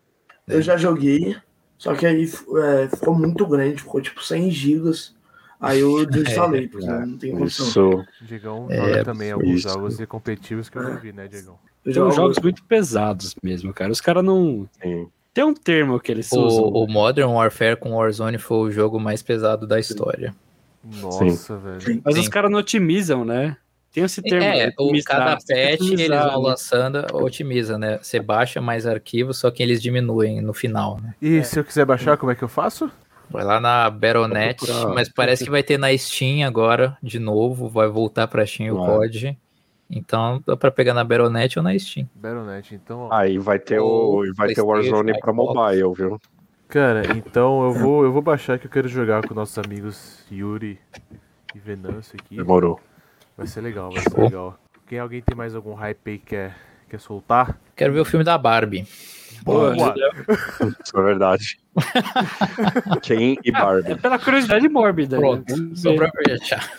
Eu já joguei, só que aí é, ficou muito grande, ficou tipo 100 gigas. Aí eu [LAUGHS] desinstalei, porque não tem condição. Isso. Diegão É, joga também alguns jogos competitivos que eu não vi, né, Diegão? Eu São jogo- jogos muito pesados mesmo, cara. Os caras não. Sim. Tem um termo que eles usam. O, o Modern Warfare com Warzone foi o jogo mais pesado da história. Nossa, velho. Sim. Mas Sim. os caras não otimizam, né? Tem esse termo. É, o, otimizar. cada patch eles vão né? lançando, otimiza, né? Você baixa mais arquivos, só que eles diminuem no final, né? E se eu quiser baixar, como é que eu faço? Vai lá na procurar. mas parece que vai ter na Steam agora, de novo, vai voltar pra Steam o. COD. Então dá pra pegar na Battle.net ou na Steam. Battle.net, então. Aí vai ter o, vai ter o Warzone pra mobile, viu? Cara, então eu vou, eu vou baixar que eu quero jogar com nossos amigos Yuri e Venâncio aqui. Demorou. Vai ser legal, vai ser Show. legal. Quem alguém tem mais algum hype aí que quer, quer soltar? Quero ver o filme da Barbie. Boa. Isso é verdade. [LAUGHS] Quem e Barbie. É pela curiosidade mórbida. né? Pronto, só ver. pra [LAUGHS] fechar.